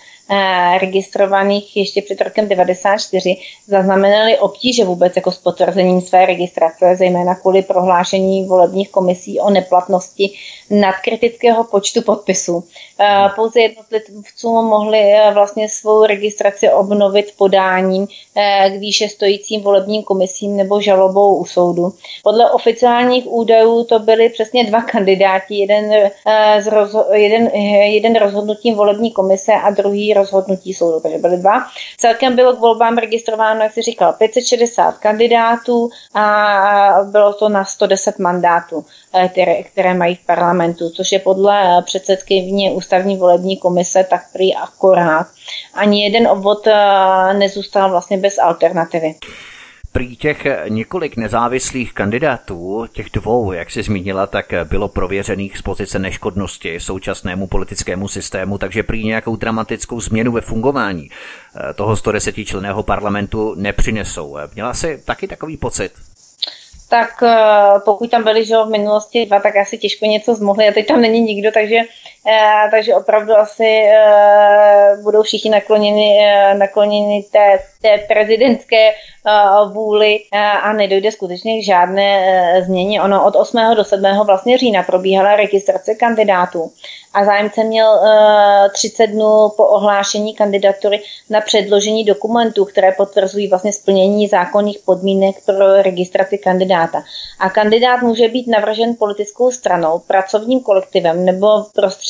registrovaných ještě před rokem 94 zaznamenali obtíže vůbec jako s potvrzením své registrace, zejména kvůli prohlášení volebních komisí o neplatnosti nadkritického počtu podpisů. Eh, pouze jednotlivcům mohli eh, vlastně svou registraci obnovit podáním k výše stojícím volebním komisím nebo žalobou u soudu. Podle oficiálních údajů to byly přesně dva kandidáti, jeden, z rozho- jeden, jeden rozhodnutím volební komise a druhý rozhodnutí soudu, takže byly dva. Celkem bylo k volbám registrováno, jak si říkal, 560 kandidátů a bylo to na 110 mandátů, eh, které, které mají v parlamentu, což je podle předsedkyně ústavní volební komise tak prý akorát. Ani jeden obvod eh, nezůstal vlastně bez alternativy. Prý těch několik nezávislých kandidátů, těch dvou, jak si zmínila, tak bylo prověřených z pozice neškodnosti současnému politickému systému, takže prý nějakou dramatickou změnu ve fungování eh, toho 110 členého parlamentu nepřinesou. Měla si taky takový pocit? tak eh, pokud tam byli že v minulosti dva, tak asi těžko něco zmohli a teď tam není nikdo, takže, eh, takže opravdu asi budou všichni nakloněni, nakloněni té, té prezidentské vůli a nedojde skutečně k žádné změně. Ono od 8. do 7. vlastně října probíhala registrace kandidátů a zájemce měl 30 dnů po ohlášení kandidatury na předložení dokumentů, které potvrzují vlastně splnění zákonných podmínek pro registraci kandidáta. A kandidát může být navržen politickou stranou, pracovním kolektivem nebo prostřednictvím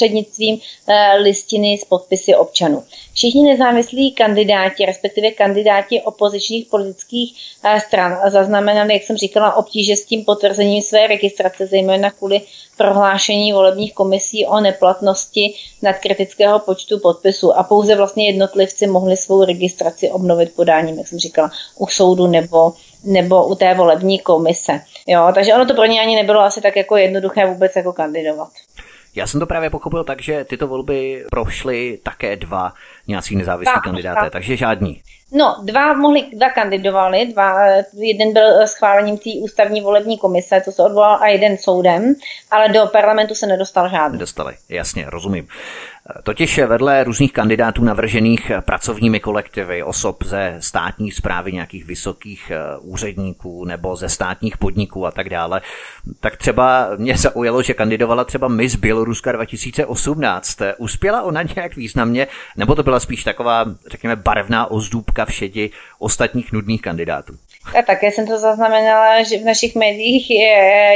listiny s podpisy občanů. Všichni nezávislí kandidáti, respektive kandidáti opozičních politických eh, stran zaznamenali, jak jsem říkala, obtíže s tím potvrzením své registrace, zejména kvůli prohlášení volebních komisí o neplatnosti nadkritického počtu podpisů a pouze vlastně jednotlivci mohli svou registraci obnovit podáním, jak jsem říkala, u soudu nebo nebo u té volební komise. Jo, takže ono to pro ně ani nebylo asi tak jako jednoduché vůbec jako kandidovat. Já jsem to právě pochopil tak, že tyto volby prošly také dva nějací nezávislí tak, kandidáté, tak. takže žádní. No, dva mohli, dva kandidovali, dva, jeden byl schválením té ústavní volební komise, to se odvolal, a jeden soudem, ale do parlamentu se nedostal žádný. Nedostali, jasně, rozumím. Totiž vedle různých kandidátů navržených pracovními kolektivy, osob ze státní zprávy nějakých vysokých eh, úředníků nebo ze státních podniků a tak dále, tak třeba mě zaujalo, že kandidovala třeba Miss Běloruska 2018. Uspěla ona nějak významně, nebo to byla spíš taková, řekněme, barevná ozdůbka všedi ostatních nudných kandidátů? A také jsem to zaznamenala, že v našich médiích je,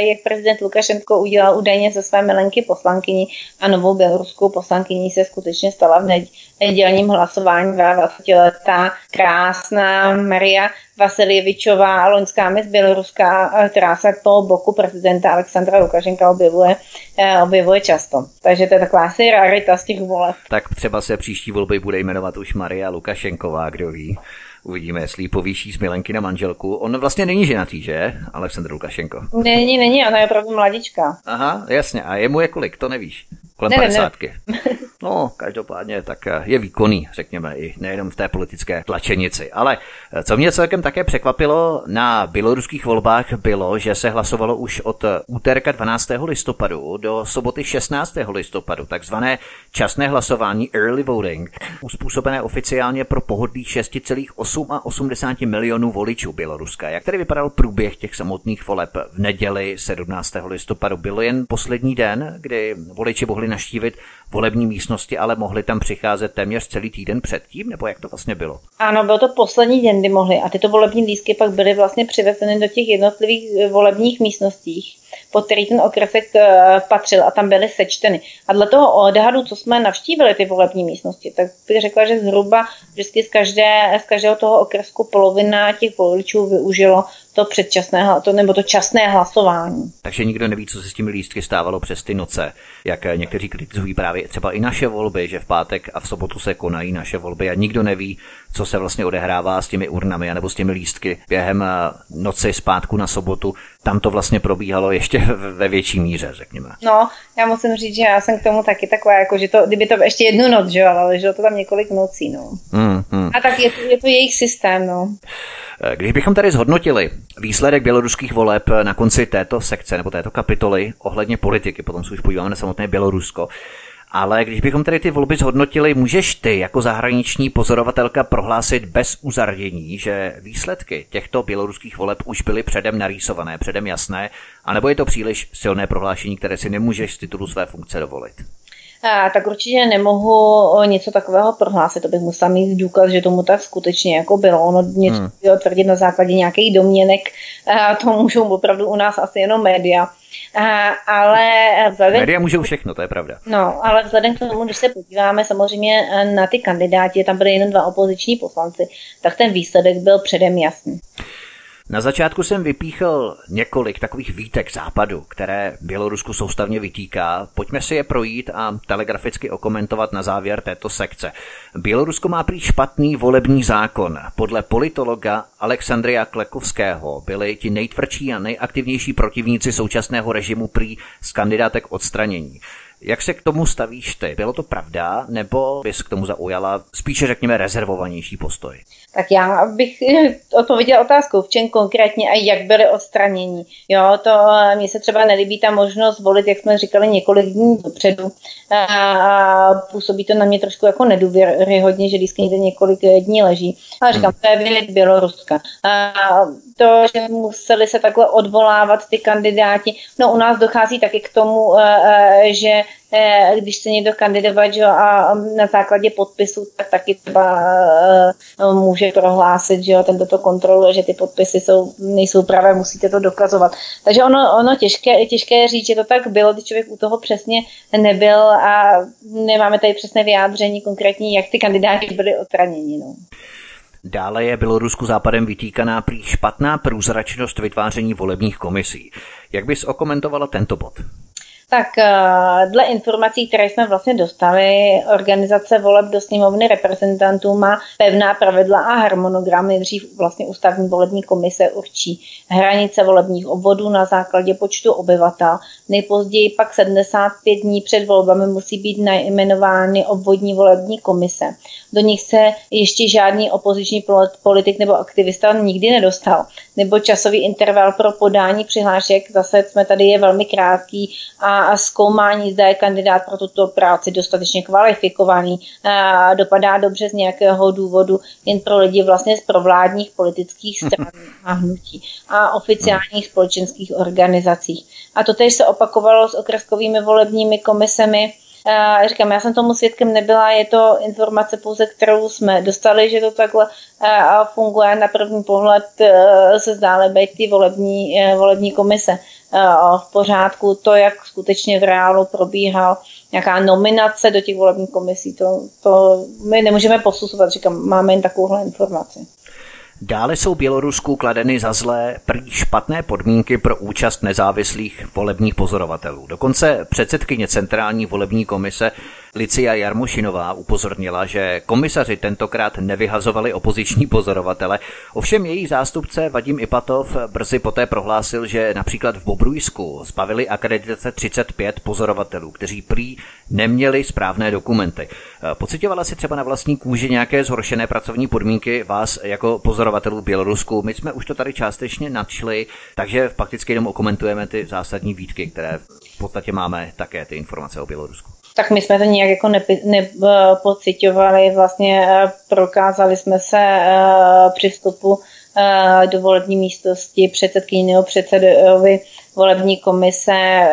jak prezident Lukašenko udělal údajně ze své milenky poslankyni a novou běloruskou poslankyní se skutečně stala v nedělním hlasování 20-letá krásná Maria Vasiljevičová, loňská mis Běloruska, která se po boku prezidenta Alexandra Lukašenka objevuje, eh, objevuje často. Takže to je taková asi rarita z těch voleb. Tak třeba se příští volby bude jmenovat už Maria Lukašenková, kdo ví. Uvidíme, jestli povýší z Milenky na manželku. On vlastně není ženatý, že? Aleksandr Lukašenko. Není, není, ona je opravdu mladička. Aha, jasně. A jemu je kolik, to nevíš? Kolem ne, 50. Ne. No, každopádně tak eh, je výkonný, řekněme, i nejenom v té politické tlačenici. Ale eh, co mě celkem také překvapilo na běloruských volbách bylo, že se hlasovalo už od úterka 12. listopadu do soboty 16. listopadu, takzvané časné hlasování early voting, uspůsobené oficiálně pro pohodlí 6,8 milionů voličů Běloruska. Jak tedy vypadal průběh těch samotných voleb v neděli 17. listopadu? Byl jen poslední den, kdy voliči mohli naštívit volební místnosti, ale mohli tam přicházet téměř celý týden předtím, nebo jak to vlastně bylo? Ano, byl to poslední den, kdy mohli. A tyto volební lístky pak byly vlastně přivezeny do těch jednotlivých eh, volebních místnostích, pod který ten okresek eh, patřil a tam byly sečteny. A dle toho odhadu, co jsme navštívili ty volební místnosti, tak bych řekla, že zhruba vždycky z, každé, z každého toho okresku polovina těch voličů využilo to předčasné, to, nebo to časné hlasování. Takže nikdo neví, co se s těmi lístky stávalo přes ty noce, jak eh, někteří kritizují právě třeba i naše volby, že v pátek a v sobotu se konají naše volby a nikdo neví, co se vlastně odehrává s těmi urnami nebo s těmi lístky během eh, noci zpátku na sobotu. Tam to vlastně probíhalo ještě ve větší míře, řekněme. No, já musím říct, že já jsem k tomu taky taková, jako, že to, kdyby to ještě jednu noc, že ale že to tam několik nocí, no. Mm, mm. A tak je to, je to jejich systém, no. Eh, když bychom tady zhodnotili výsledek běloruských voleb na konci této sekce nebo této kapitoly ohledně politiky, potom se už podíváme na samotné Bělorusko, ale když bychom tedy ty volby zhodnotili, můžeš ty jako zahraniční pozorovatelka prohlásit bez uzardění, že výsledky těchto běloruských voleb už byly předem narýsované, předem jasné, anebo je to příliš silné prohlášení, které si nemůžeš z titulu své funkce dovolit? A, tak určitě nemohu něco takového prohlásit, to bych musela mít důkaz, že tomu tak skutečně jako bylo. Ono něco hmm. tvrdit na základě nějakých domněnek, a to můžou opravdu u nás asi jenom média. A, ale vzhledem... Média můžou všechno, to je pravda. No, ale vzhledem k tomu, když se podíváme samozřejmě na ty kandidáti, tam byly jenom dva opoziční poslanci, tak ten výsledek byl předem jasný. Na začátku jsem vypíchl několik takových výtek západu, které Bělorusku soustavně vytýká. Pojďme si je projít a telegraficky okomentovat na závěr této sekce. Bělorusko má prý špatný volební zákon. Podle politologa Alexandria Klekovského byli ti nejtvrdší a nejaktivnější protivníci současného režimu prý z kandidátek odstranění. Jak se k tomu stavíš ty? Bylo to pravda, nebo bys k tomu zaujala spíše, řekněme, rezervovanější postoj? Tak já bych odpověděla otázkou, v čem konkrétně a jak byly odstranění. Jo, to mně se třeba nelíbí ta možnost volit, jak jsme říkali, několik dní dopředu. A působí to na mě trošku jako nedůvěryhodně, že lístky někde několik dní leží. Ale říkám, to je věc Běloruska. A to, že museli se takhle odvolávat ty kandidáti. No u nás dochází taky k tomu, že Eh, když se někdo kandidovat že, a na základě podpisu, tak taky třeba uh, může prohlásit, že ten to kontroluje, že ty podpisy jsou, nejsou pravé, musíte to dokazovat. Takže ono, ono těžké, těžké říct, že to tak bylo, když člověk u toho přesně nebyl a nemáme tady přesné vyjádření konkrétní, jak ty kandidáti byli odstraněni. No. Dále je Bělorusku západem vytýkaná prý špatná průzračnost vytváření volebních komisí. Jak bys okomentovala tento bod? Tak eh, dle informací, které jsme vlastně dostali, organizace voleb do sněmovny reprezentantů má pevná pravidla a harmonogram. Nejdřív vlastně ústavní volební komise určí hranice volebních obvodů na základě počtu obyvatel. Nejpozději pak 75 dní před volbami musí být najmenovány obvodní volební komise. Do nich se ještě žádný opoziční politik nebo aktivista nikdy nedostal. Nebo časový interval pro podání přihlášek, zase jsme tady je velmi krátký a, zkoumání, zda je kandidát pro tuto práci dostatečně kvalifikovaný, a dopadá dobře z nějakého důvodu jen pro lidi vlastně z provládních politických stran a hnutí a oficiálních společenských organizacích. A to tež se opakovalo s okreskovými volebními komisemi, Uh, říkám, já jsem tomu svědkem nebyla, je to informace pouze, kterou jsme dostali, že to takhle uh, funguje. Na první pohled uh, se zdále být ty volební, volební komise v pořádku. To, jak skutečně v reálu probíhal nějaká nominace do těch volebních komisí, to, to my nemůžeme posuzovat, říkám, máme jen takovouhle informaci. Dále jsou Bělorusku kladeny za zlé prý špatné podmínky pro účast nezávislých volebních pozorovatelů. Dokonce předsedkyně Centrální volební komise Licia Jarmošinová upozornila, že komisaři tentokrát nevyhazovali opoziční pozorovatele, ovšem její zástupce Vadim Ipatov brzy poté prohlásil, že například v Bobrujsku zbavili akreditace 35 pozorovatelů, kteří prý neměli správné dokumenty. Pocitovala si třeba na vlastní kůži nějaké zhoršené pracovní podmínky vás jako pozorovatelů v Bělorusku? My jsme už to tady částečně nadšli, takže fakticky jenom okomentujeme ty zásadní výtky, které v podstatě máme také ty informace o Bělorusku tak my jsme to nějak jako nepocitovali, ne, vlastně eh, prokázali jsme se uh, při vstupu do volební místnosti předsedkyni nebo předsedovi volební komise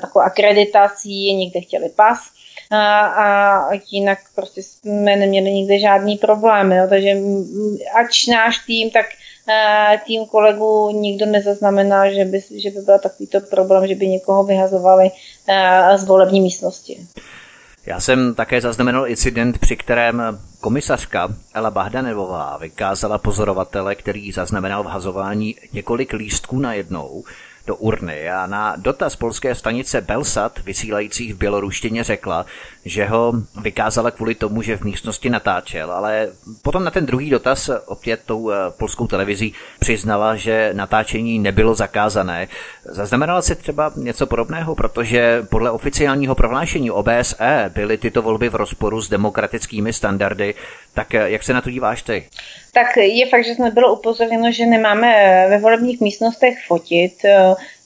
takovou akreditací, někde chtěli pas, a, a jinak prostě jsme neměli nikde žádný problém, jo, takže ač náš tým, tak tým kolegů nikdo nezaznamená, že by, že by byl takovýto problém, že by někoho vyhazovali z volební místnosti. Já jsem také zaznamenal incident, při kterém komisařka Ela Bahdanevová vykázala pozorovatele, který zaznamenal vhazování několik lístků na jednou do urny a na dotaz polské stanice Belsat, vysílajících v běloruštině, řekla, že ho vykázala kvůli tomu, že v místnosti natáčel, ale potom na ten druhý dotaz opět tou eh, polskou televizí přiznala, že natáčení nebylo zakázané. Zaznamenala se třeba něco podobného, protože podle oficiálního prohlášení OBSE byly tyto volby v rozporu s demokratickými standardy, tak eh, jak se na to díváš ty? Tak je fakt, že jsme bylo upozorněno, že nemáme eh, ve volebních místnostech fotit.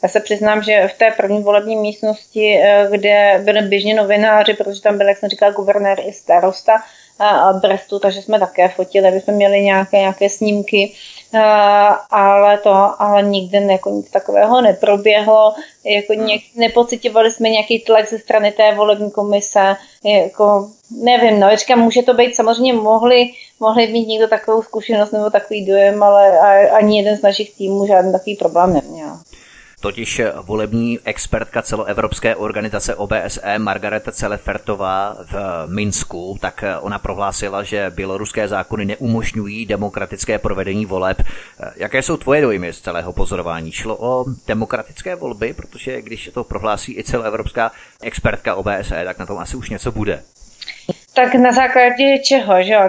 Já se přiznám, že v té první volební místnosti, kde byly běžně novináři, protože tam byl, jak jsem říkala, guvernér i starosta Brestu, takže jsme také fotili, aby jsme měli nějaké, nějaké snímky, ale to, ale nikdy jako nic takového neproběhlo, jako ně, nepocitovali jsme nějaký tlak ze strany té volební komise, jako nevím, no, říkám, může to být, samozřejmě mohli, mohli mít někdo takovou zkušenost nebo takový dojem, ale ani jeden z našich týmů žádný takový problém neměl. Totiž volební expertka celoevropské organizace OBSE Margareta Celefertová v Minsku, tak ona prohlásila, že běloruské zákony neumožňují demokratické provedení voleb. Jaké jsou tvoje dojmy z celého pozorování? Šlo o demokratické volby, protože když to prohlásí i celoevropská expertka OBSE, tak na tom asi už něco bude. Tak na základě čeho, že jo?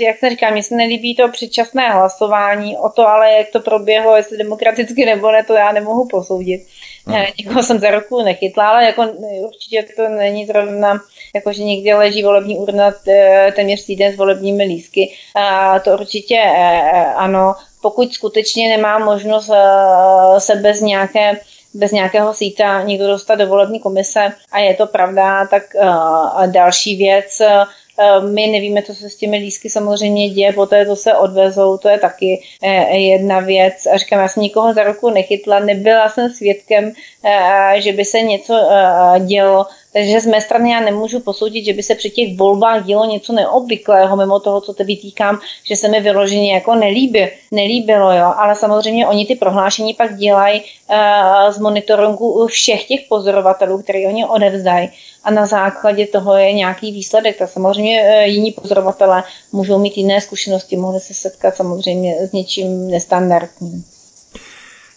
Jak se říká, mně se nelíbí to předčasné hlasování, o to ale, jak to proběhlo, jestli demokraticky nebo ne, to já nemohu posoudit. Hmm. Nikoho jsem za roku nechytla, ale jako určitě to není zrovna, jako že někde leží volební urna téměř týden s volebními lísky. A to určitě e, e, ano, pokud skutečně nemá možnost se bez nějaké bez nějakého síta někdo dostat do volební komise a je to pravda, tak uh, další věc, uh, my nevíme, co se s těmi lísky samozřejmě děje, poté to se odvezou, to je taky uh, jedna věc. A říkám, já jsem nikoho za ruku nechytla, nebyla jsem svědkem, že by se něco dělo, takže z mé strany já nemůžu posoudit, že by se při těch volbách dělo něco neobvyklého, mimo toho, co te vytýkám, že se mi vyloženě jako nelíbí, nelíbilo, jo. Ale samozřejmě oni ty prohlášení pak dělají uh, z monitoringu všech těch pozorovatelů, který oni odevzdají a na základě toho je nějaký výsledek. Tak samozřejmě uh, jiní pozorovatelé můžou mít jiné zkušenosti, mohli se setkat samozřejmě s něčím nestandardním.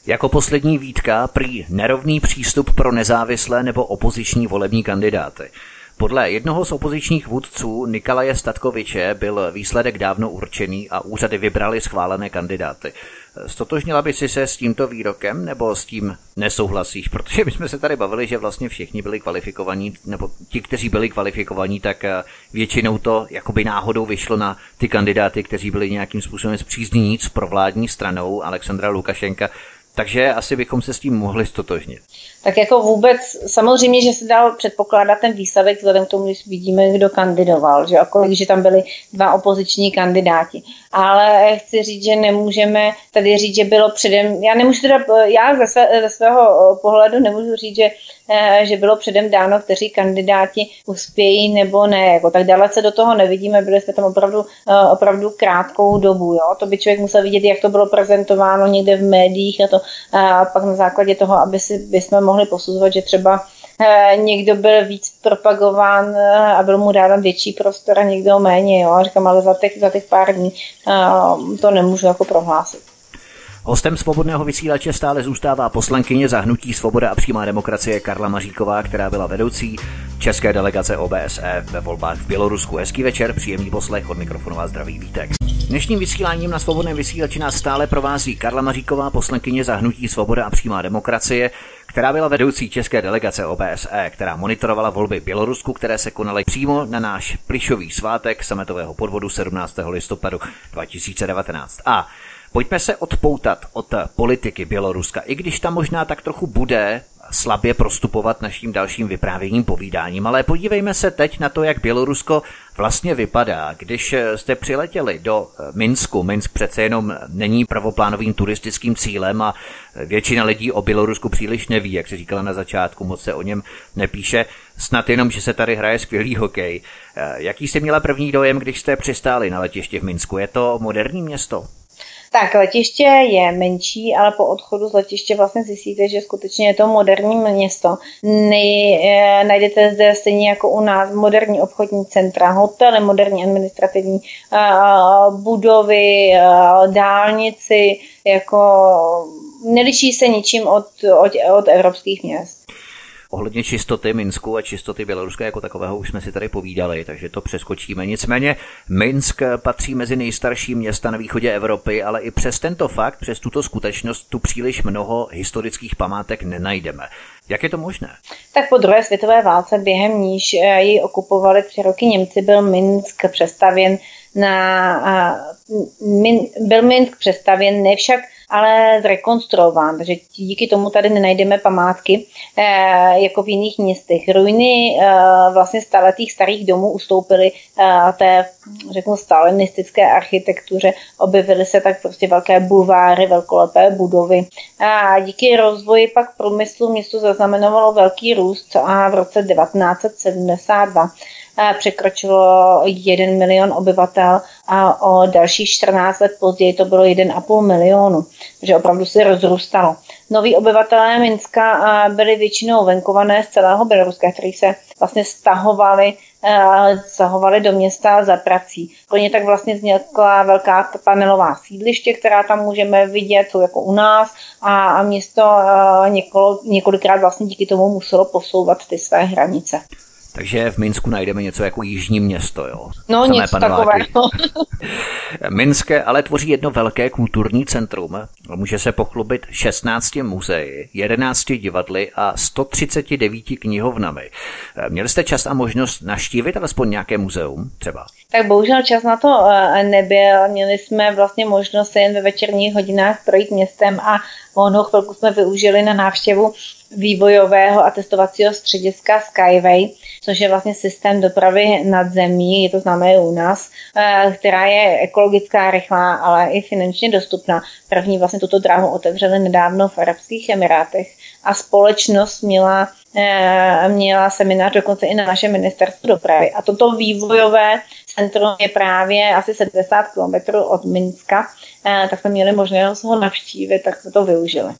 Jako poslední výtka prý nerovný přístup pro nezávislé nebo opoziční volební kandidáty. Podle jednoho z opozičních vůdců Nikolaje Statkoviče byl výsledek dávno určený a úřady vybrali schválené kandidáty. Stotožnila by si se s tímto výrokem nebo s tím nesouhlasíš? Protože my jsme se tady bavili, že vlastně všichni byli kvalifikovaní, nebo ti, kteří byli kvalifikovaní, tak eh, většinou to jakoby náhodou vyšlo na ty kandidáty, kteří byli nějakým způsobem zpříznění s provládní stranou Alexandra Lukašenka. Takže asi bychom se s tím mohli stotožnit tak jako vůbec, samozřejmě, že se dal předpokládat ten výsledek vzhledem k tomu, že vidíme, kdo kandidoval, že, a že tam byli dva opoziční kandidáti. Ale chci říct, že nemůžeme tady říct, že bylo předem, já nemůžu teda, já ze, své, ze svého pohledu nemůžu říct, že, eh, že bylo předem dáno, kteří kandidáti uspějí nebo ne, jako tak dalece do toho nevidíme, byli jsme tam opravdu, eh, opravdu krátkou dobu, jo? to by člověk musel vidět, jak to bylo prezentováno někde v médiích a to a pak na základě toho, aby si, by jsme mohli posuzovat, že třeba eh, někdo byl víc propagován eh, a byl mu dán větší prostor a někdo méně. Jo? A říkám, ale za těch, za těch pár dní eh, to nemůžu jako prohlásit. Hostem svobodného vysílače stále zůstává poslankyně za hnutí Svoboda a přímá demokracie Karla Maříková, která byla vedoucí české delegace OBSE ve volbách v Bělorusku. Hezký večer, příjemný poslech od mikrofonová zdraví vítek. Dnešním vysíláním na svobodném vysílači nás stále provází Karla Maříková, poslankyně za hnutí Svoboda a přímá demokracie, která byla vedoucí české delegace OBSE, která monitorovala volby Bělorusku, které se konaly přímo na náš plišový svátek sametového podvodu 17. listopadu 2019. A Pojďme se odpoutat od politiky Běloruska, i když tam možná tak trochu bude slabě prostupovat naším dalším vyprávěním, povídáním, ale podívejme se teď na to, jak Bělorusko vlastně vypadá. Když jste přiletěli do Minsku, Minsk přece jenom není prvoplánovým turistickým cílem a většina lidí o Bělorusku příliš neví, jak se říkala na začátku, moc se o něm nepíše, snad jenom, že se tady hraje skvělý hokej. Jaký jste měla první dojem, když jste přistáli na letiště v Minsku? Je to moderní město? Tak, letiště je menší, ale po odchodu z letiště vlastně zjistíte, že skutečně je to moderní město. Nej, e, najdete zde stejně jako u nás moderní obchodní centra, hotely, moderní administrativní e, budovy, e, dálnici, jako neliší se ničím od, od, od evropských měst. Ohledně čistoty Minsku a čistoty Běloruska jako takového už jsme si tady povídali, takže to přeskočíme. Nicméně Minsk patří mezi nejstarší města na východě Evropy, ale i přes tento fakt, přes tuto skutečnost, tu příliš mnoho historických památek nenajdeme. Jak je to možné? Tak po druhé světové válce, během níž eh, ji okupovali tři roky Němci, byl Minsk přestavěn na, byl Minsk přestavěn, ne však ale zrekonstruován, takže díky tomu tady nenajdeme památky eh, jako v jiných městech. Ruiny eh, vlastně staletých starých domů ustoupily eh, té, řeknu, stalinistické architektuře, objevily se tak prostě velké bulváry, velkolepé budovy. A díky rozvoji pak průmyslu město zaznamenovalo velký růst a v roce 1972 překročilo 1 milion obyvatel a o dalších 14 let později to bylo 1,5 milionu, takže opravdu se rozrůstalo. Noví obyvatelé Minska byli většinou venkované z celého Běloruska, kteří se vlastně stahovali zahovali do města za prací. Pro ně tak vlastně vznikla velká panelová sídliště, která tam můžeme vidět, jsou jako u nás a město několikrát vlastně díky tomu muselo posouvat ty své hranice. Takže v Minsku najdeme něco jako jižní město, jo? No Samé něco takového. Minsk ale tvoří jedno velké kulturní centrum. Může se pochlubit 16 muzeí, 11 divadly a 139 knihovnami. Měli jste čas a možnost naštívit alespoň nějaké muzeum třeba? Tak bohužel čas na to eh, nebyl. Měli jsme vlastně možnost jen ve večerních hodinách projít městem a onou chvilku jsme využili na návštěvu vývojového a testovacího střediska Skyway, což je vlastně systém dopravy nad zemí, je to známé u nás, eh, která je ekologická, rychlá, ale i finančně dostupná. První vlastně tuto dráhu otevřeli nedávno v Arabských Emirátech a společnost měla, eh, měla seminář dokonce i na našem ministerstvu dopravy. A toto vývojové centrum je právě asi 70 km od Minska, eh, tak jsme měli možnost ho navštívit, tak jsme to využili.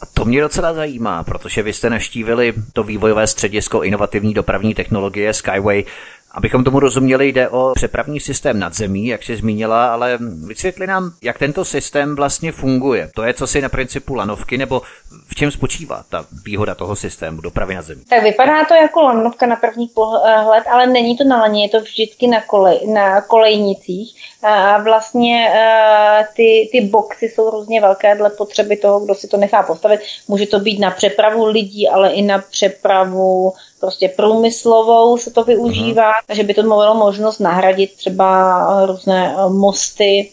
A to mě docela zajímá, protože vy jste naštívili to vývojové středisko inovativní dopravní technologie Skyway. Abychom tomu rozuměli, jde o přepravní systém nad zemí, jak se zmínila, ale vysvětli nám, jak tento systém vlastně funguje. To je co si na principu lanovky, nebo v čem spočívá ta výhoda toho systému dopravy na zemi? Tak vypadá to jako lanovka na první pohled, ale není to na laně, je to vždycky na, kolej, na kolejnicích. A vlastně e, ty, ty boxy jsou různě velké dle potřeby toho, kdo si to nechá postavit. Může to být na přepravu lidí, ale i na přepravu prostě průmyslovou se to využívá, uh-huh. takže by to mohlo možnost nahradit třeba různé e, mosty,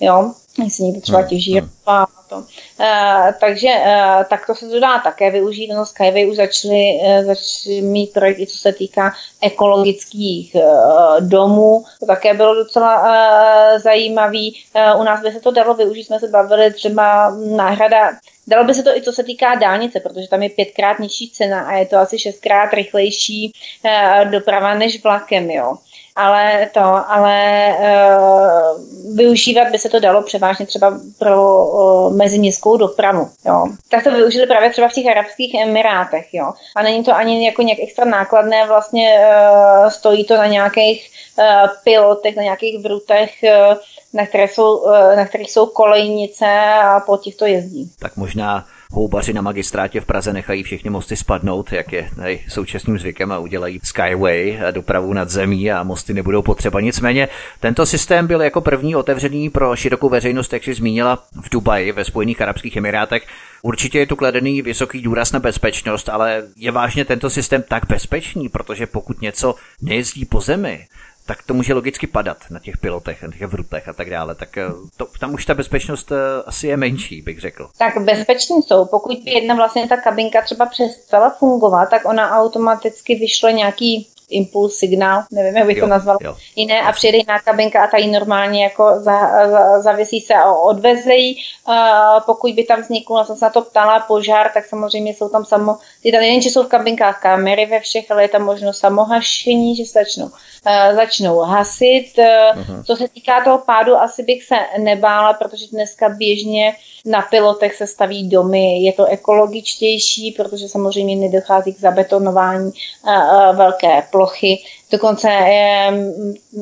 jo, jestli někdo třeba hmm, těží hmm. a to. Uh, takže uh, tak to se to dá také využít. No, Skyway už začali, uh, začali mít projekty, co se týká ekologických uh, domů. To také bylo docela uh, zajímavý. Uh, u nás by se to dalo využít, jsme se bavili třeba náhrada Dalo by se to i co se týká dálnice, protože tam je pětkrát nižší cena a je to asi šestkrát rychlejší uh, doprava než vlakem, jo ale to, ale uh, využívat by se to dalo převážně třeba pro uh, meziměstskou dopravu, jo. Tak to využili právě třeba v těch Arabských Emirátech, jo. A není to ani jako nějak extra nákladné, vlastně uh, stojí to na nějakých uh, pilotech, na nějakých vrutech, uh, na, které jsou, uh, na kterých jsou kolejnice a po těch to jezdí. Tak možná houbaři na magistrátě v Praze nechají všechny mosty spadnout, jak je tady současným zvykem a udělají Skyway, dopravu nad zemí a mosty nebudou potřeba. Nicméně tento systém byl jako první otevřený pro širokou veřejnost, jak si zmínila, v Dubaji ve Spojených Arabských Emirátech. Určitě je tu kladený vysoký důraz na bezpečnost, ale je vážně tento systém tak bezpečný, protože pokud něco nejezdí po zemi, tak to může logicky padat na těch pilotech, na těch vrutech a tak dále. Tak eh, to, tam už ta bezpečnost eh, asi je menší, bych řekl. Tak bezpeční jsou. Pokud by jedna vlastně ta kabinka třeba přestala fungovat, tak ona automaticky vyšle nějaký impuls, signál, nevím, jak bych jo, to nazval, jo. jiné a přijde jiná kabinka a ta ji normálně jako za, za, zavěsí se a odveze ji. Uh, pokud by tam vznikl, já jsem se na to ptala, požár, tak samozřejmě jsou tam samo, ty tam nejen, že jsou v kabinkách kamery ve všech, ale je tam možnost samohašení, že se začnou, uh, začnou hasit. Uh, co se týká toho pádu, asi bych se nebála, protože dneska běžně na pilotech se staví domy, je to ekologičtější, protože samozřejmě nedochází k zabetonování velké plochy. Dokonce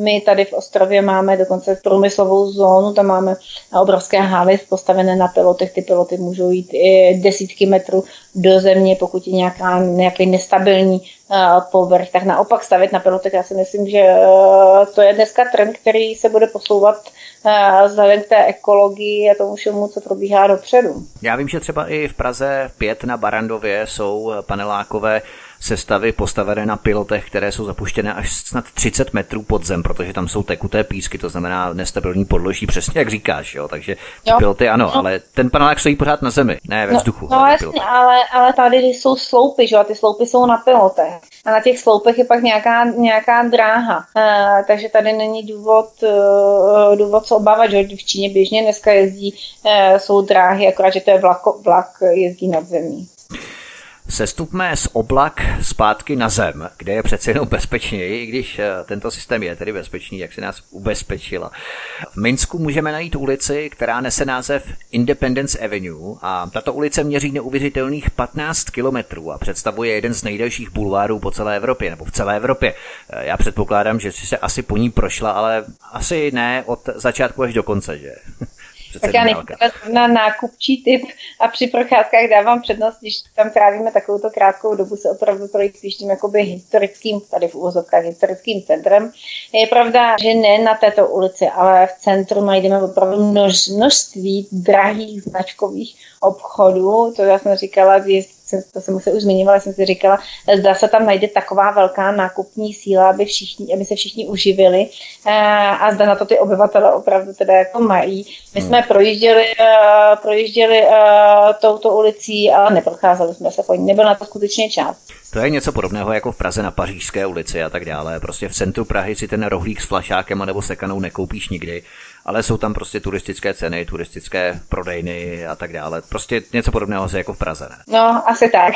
my tady v Ostrově máme dokonce průmyslovou zónu, tam máme obrovské haly postavené na pilotech. Ty piloty můžou jít i desítky metrů do země, pokud je nějaká, nějaký nestabilní povrch, tak naopak stavit na pilotech. Já si myslím, že to je dneska trend, který se bude posouvat vzhledem k té ekologii a tomu všemu, co probíhá dopředu. Já vím, že třeba i v Praze pět na Barandově jsou panelákové sestavy postavené na pilotech, které jsou zapuštěné až snad 30 metrů pod zem, protože tam jsou tekuté písky, to znamená nestabilní podloží, přesně jak říkáš, jo. Takže ty jo. piloty ano, no. ale ten panelák stojí pořád na zemi, ne ve no, vzduchu. No, no jasně, ale, ale tady jsou sloupy, že jo, a ty sloupy jsou na pilotech. A na těch sloupech je pak nějaká, nějaká dráha. Uh, takže tady není důvod, uh, důvod co obávat, že v Číně běžně dneska jezdí, uh, jsou dráhy, akorát, že to je vlak, vlak jezdí nad zemí. Sestupme z oblak zpátky na zem, kde je přece jenom bezpečněji, i když eh, tento systém je tedy bezpečný, jak si nás ubezpečila. V Minsku můžeme najít ulici, která nese název Independence Avenue a tato ulice měří neuvěřitelných 15 kilometrů a představuje jeden z nejdelších bulvárů po celé Evropě, nebo v celé Evropě. Eh, já předpokládám, že si se asi po ní prošla, ale asi ne od začátku až do konce, že? tak já nejsem na nákupčí typ a při procházkách dávám přednost, když tam trávíme takovou krátkou dobu, se opravdu projít spíš tím jakoby historickým, tady v úvozovkách historickým centrem. Je pravda, že ne na této ulici, ale v centru najdeme opravdu množ, množství drahých značkových obchodů. To já jsem říkala, že to jsem se už zmiňovala, jsem si říkala, zda se tam najde taková velká nákupní síla, aby, všichni, aby se všichni uživili eh, a zda na to ty obyvatele opravdu teda jako mají. My jsme hmm. projížděli, eh, projížděli eh, touto ulicí, ale neprocházeli jsme se po ní, nebyl na to skutečně čas. To je něco podobného jako v Praze na Pařížské ulici a tak dále. Prostě v centru Prahy si ten rohlík s flašákem nebo sekanou nekoupíš nikdy ale jsou tam prostě turistické ceny, turistické prodejny a tak dále. Prostě něco podobného se jako v Praze, ne? No, asi tak.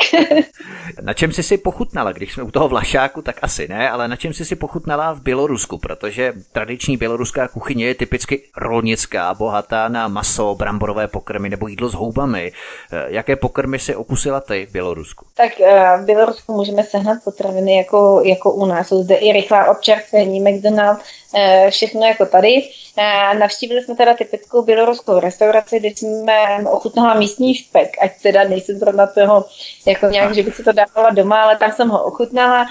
na čem jsi si pochutnala, když jsme u toho Vlašáku, tak asi ne, ale na čem jsi si pochutnala v Bělorusku, protože tradiční běloruská kuchyně je typicky rolnická, bohatá na maso, bramborové pokrmy nebo jídlo s houbami. Eh, jaké pokrmy si okusila ty v Bělorusku? Tak eh, v Bělorusku můžeme sehnat potraviny jako, jako u nás. Jsou zde i rychlá občerstvení, McDonald's, všechno jako tady. Eh, navštívili jsme teda typickou běloruskou restauraci, kde jsme ochutnala místní špek, ať teda nejsem zrovna toho, jako nějak, že bych si to dávala doma, ale tam jsem ho ochutnala.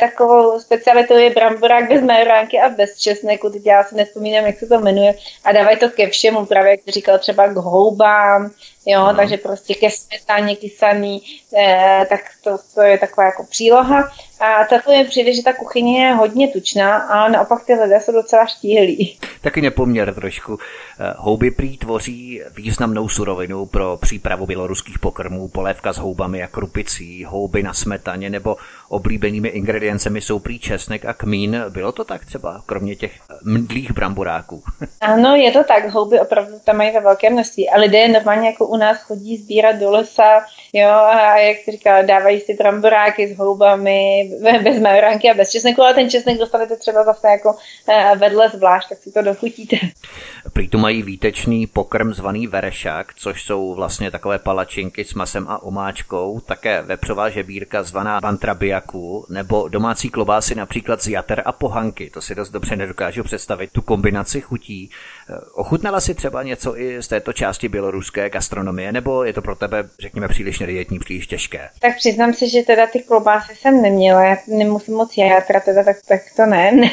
Takovou specialitou je bramborák bez majoránky a bez česneku, teď já si nespomínám, jak se to jmenuje, a dávají to ke všemu, právě jak říkal třeba k houbám, jo, no. takže prostě ke smetaně kysaný, eh, tak to, to je taková jako příloha. A takhle mi přijde, že ta kuchyně je hodně tučná, ale naopak ty lidé jsou docela štíhlí. Taky nepoměr trošku. Eh, houby prý tvoří významnou surovinu pro přípravu běloruských pokrmů, polévka s houbami a krupicí, houby na smetaně nebo oblíbenými ingrediencemi jsou prý česnek a kmín. Bylo to tak třeba, kromě těch mdlých bramboráků? ano, je to tak. Houby opravdu tam mají ve velké množství. A lidé normálně jako u nás chodí sbírat do lesa, jo, a jak jsi říkal, dávají si bramboráky s houbami, bez majoránky a bez česneku, ale ten česnek dostanete třeba zase jako eh, vedle zvlášť, tak si to dochutíte. Prý tu mají výtečný pokrm zvaný verešák, což jsou vlastně takové palačinky s masem a omáčkou, také vepřová žebírka zvaná bantrabiaku, nebo domácí klobásy například z jater a pohanky. To si dost dobře nedokážu představit, tu kombinaci chutí. Eh, ochutnala si třeba něco i z této části běloruské gastronomie, nebo je to pro tebe, řekněme, příliš nedietní, příliš těžké? Tak přiznám se, že teda ty klobásy jsem neměla, já nemusím moc játra, teda tak, tak to ne.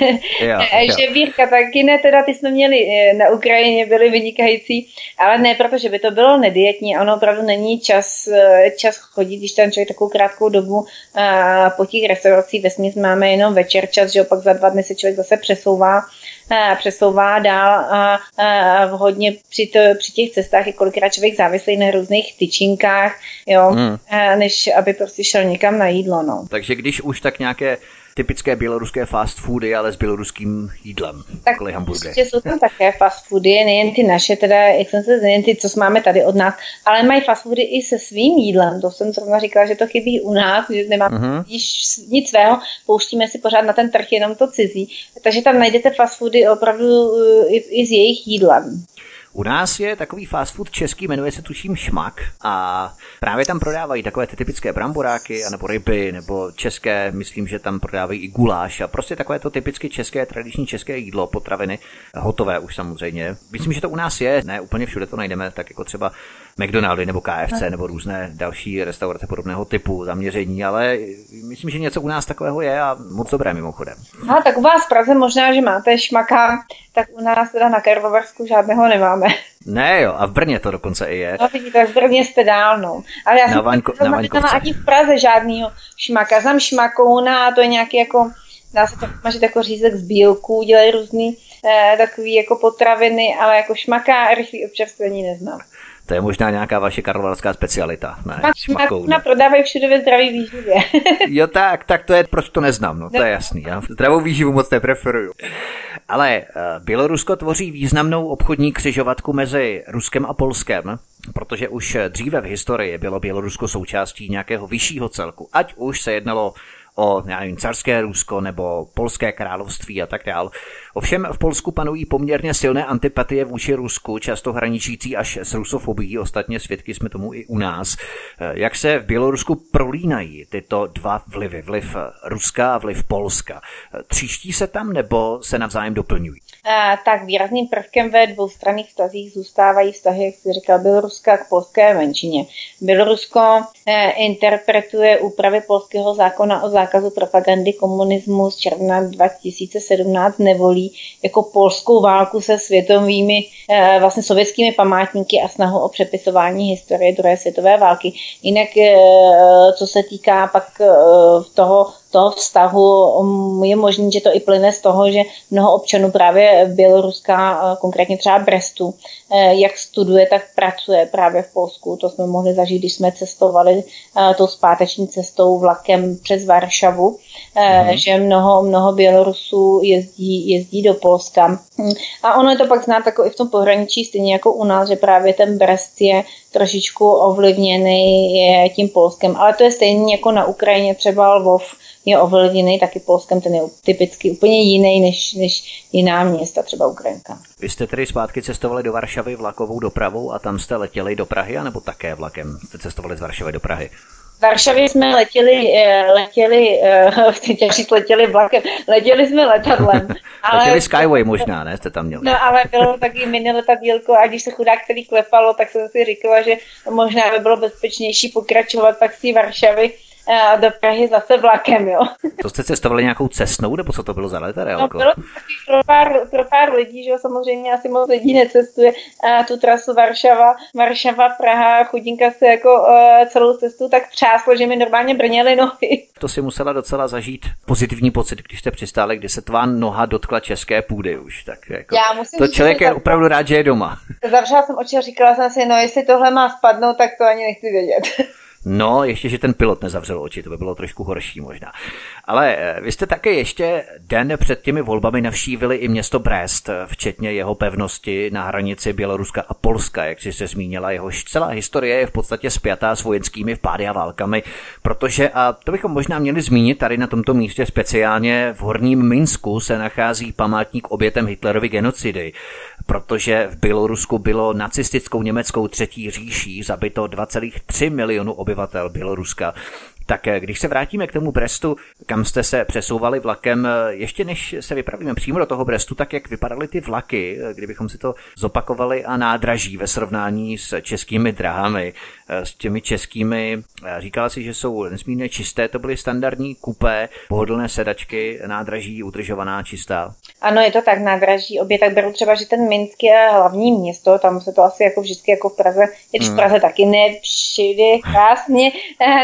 Jo, jo. Žebírka taky ne, teda ty jsme měli eh, na Ukrajině, byly vynikající, ale ne protože by to bylo nedietní, ono opravdu není čas, eh, čas chodit, když tam člověk takovou krátkou dobu po těch restauracích vesměs máme jenom večer čas, že opak za dva dny se člověk zase přesouvá přesouvá dál a, a hodně při, to, při těch cestách je kolikrát člověk závislý na různých tyčinkách, jo, hmm. než aby prostě šel někam na jídlo, no. Takže když už tak nějaké typické běloruské fast foody, ale s běloruským jídlem. Tak prostě jsou tam také fast foody, nejen ty naše, teda, jak jsem se nejen ty, co máme tady od nás, ale mají fast foody i se svým jídlem. To jsem zrovna říkala, že to chybí u nás, že nemáme uh-huh. nic svého, pouštíme si pořád na ten trh jenom to cizí. Takže tam najdete fast foody opravdu i, i s jejich jídlem. U nás je takový fast food český, jmenuje se tuším Šmak a právě tam prodávají takové ty typické bramboráky, nebo ryby, nebo české, myslím, že tam prodávají i guláš a prostě takové to typicky české, tradiční české jídlo, potraviny, hotové už samozřejmě. Myslím, že to u nás je, ne úplně všude to najdeme, tak jako třeba McDonaldy nebo KFC nebo různé další restaurace podobného typu zaměření, ale myslím, že něco u nás takového je a moc dobré mimochodem. No, tak u vás v Praze možná, že máte šmaka, tak u nás teda na Karlovarsku žádného nemáme. Ne jo, a v Brně to dokonce i je. No vidíte, v Brně jste dál, no. Ale já na jsem na Vaňkovce. ani v Praze žádného šmaka. Znám šmakouna, to je nějaký jako, dá se to mažit jako řízek z bílků, dělají různý eh, takový jako potraviny, ale jako šmaka a rychlý občerstvení neznám. To je možná nějaká vaše karlovarská specialita. Ne, na prodávají všude ve zdraví výživě. jo tak, tak to je, proč to neznám, no to je jasný. Já zdravou výživu moc nepreferuju. Ale uh, Bělorusko tvoří významnou obchodní křižovatku mezi Ruskem a Polskem, protože už dříve v historii bylo Bělorusko součástí nějakého vyššího celku, ať už se jednalo o nevím, carské Rusko nebo polské království a tak dále. Ovšem v Polsku panují poměrně silné antipatie vůči Rusku, často hraničící až s rusofobií, ostatně svědky jsme tomu i u nás. Jak se v Bělorusku prolínají tyto dva vlivy, vliv Ruska a vliv Polska? Tříští se tam nebo se navzájem doplňují? Tak výrazným prvkem ve dvoustranných vztazích zůstávají vztahy, jak jsi říkal, Běloruska k polské menšině. Bělorusko eh, interpretuje úpravy polského zákona o zákazu propagandy komunismu z června 2017 nevolí jako polskou válku se světovými eh, vlastně sovětskými památníky a snahu o přepisování historie druhé světové války. Jinak, eh, co se týká pak toho toho vztahu um, je možné, že to i plyne z toho, že mnoho občanů právě Běloruska, konkrétně třeba Brestu, jak studuje, tak pracuje právě v Polsku. To jsme mohli zažít, když jsme cestovali tou zpáteční cestou vlakem přes Varšavu, mm-hmm. že mnoho, mnoho Bělorusů jezdí, jezdí do Polska. A ono je to pak znát jako i v tom pohraničí, stejně jako u nás, že právě ten Brest je trošičku ovlivněný tím Polskem. Ale to je stejně jako na Ukrajině třeba Lvov, je ovlivněný taky Polskem, ten je typicky úplně jiný než, než jiná města, třeba Ukrajinka. Vy jste tedy zpátky cestovali do Varšavy vlakovou dopravou a tam jste letěli do Prahy, anebo také vlakem jste cestovali z Varšavy do Prahy? Z Varšavy jsme letěli, eh, letěli, chtěl říct letěli vlakem, letěli jsme letadlem. Ale, letěli Skyway možná, ne? Jste tam měli. No ale bylo taky mini letadílko a když se chudák který klepalo, tak jsem si říkala, že možná by bylo bezpečnější pokračovat pak z té Varšavy do Prahy zase vlakem, jo. To jste cestovali nějakou cestnou, nebo co to bylo za letadlo? No, bylo to taky pro pár, pro pár lidí, že jo, samozřejmě asi moc lidí necestuje a tu trasu Varšava, Varšava, Praha, chudinka se jako uh, celou cestu tak třáslo, že mi normálně brněly nohy. To si musela docela zažít pozitivní pocit, když jste přistáli, kdy se tvá noha dotkla české půdy už. Tak jako, Já musím to říct, člověk je opravdu rád, že je doma. Zavřela jsem oči a říkala jsem si, no jestli tohle má spadnout, tak to ani nechci vědět. No, ještě, že ten pilot nezavřel oči, to by bylo trošku horší možná. Ale eh, vy jste také ještě den před těmi volbami navštívili i město Brest, eh, včetně jeho pevnosti na hranici Běloruska a Polska, jak si se zmínila. Jehož celá historie je v podstatě spjatá s vojenskými vpády a válkami, protože, a to bychom možná měli zmínit tady na tomto místě speciálně, v Horním Minsku se nachází památník obětem Hitlerovy genocidy protože v Bělorusku bylo nacistickou německou třetí říší zabito 2,3 milionu obyvatel Běloruska. Tak eh, když se vrátíme k tomu Brestu, kam jste se přesouvali vlakem, eh, ještě než se vypravíme přímo do toho Brestu, tak jak vypadaly ty vlaky, eh, kdybychom si to zopakovali a nádraží ve srovnání s českými drahami, s těmi českými, říkala si, že jsou nesmírně čisté, to byly standardní kupé, pohodlné sedačky, nádraží udržovaná, čistá. Ano, je to tak, nádraží obě, tak beru třeba, že ten Minsk je hlavní město, tam se to asi jako vždycky jako v Praze, i v hmm. Praze taky ne všude krásně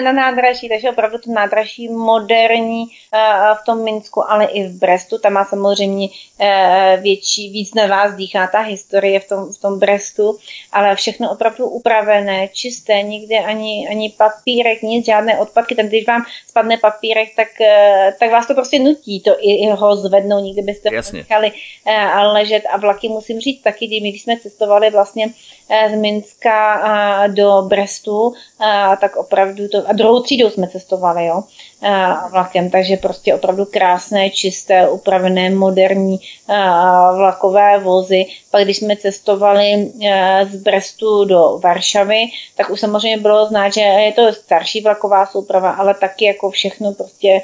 na nádraží, takže opravdu to nádraží moderní eh, v tom Minsku, ale i v Brestu. Tam má samozřejmě eh, větší, víc na vás dýchá ta historie v tom, v tom Brestu, ale všechno opravdu upravené, čisté, nikde ani, ani papírek, nic, žádné odpadky. Tam, když vám spadne papírek, tak, eh, tak vás to prostě nutí to i, i ho zvednout, nikdy byste nechali ležet a vlaky musím říct taky, když jsme cestovali vlastně z Minska do Brestu, tak opravdu to, a druhou třídou jsme cestovali, jo, vlakem, takže prostě opravdu krásné, čisté, upravené, moderní vlakové vozy. Pak když jsme cestovali z Brestu do Varšavy, tak už samozřejmě bylo znát, že je to starší vlaková souprava, ale taky jako všechno prostě,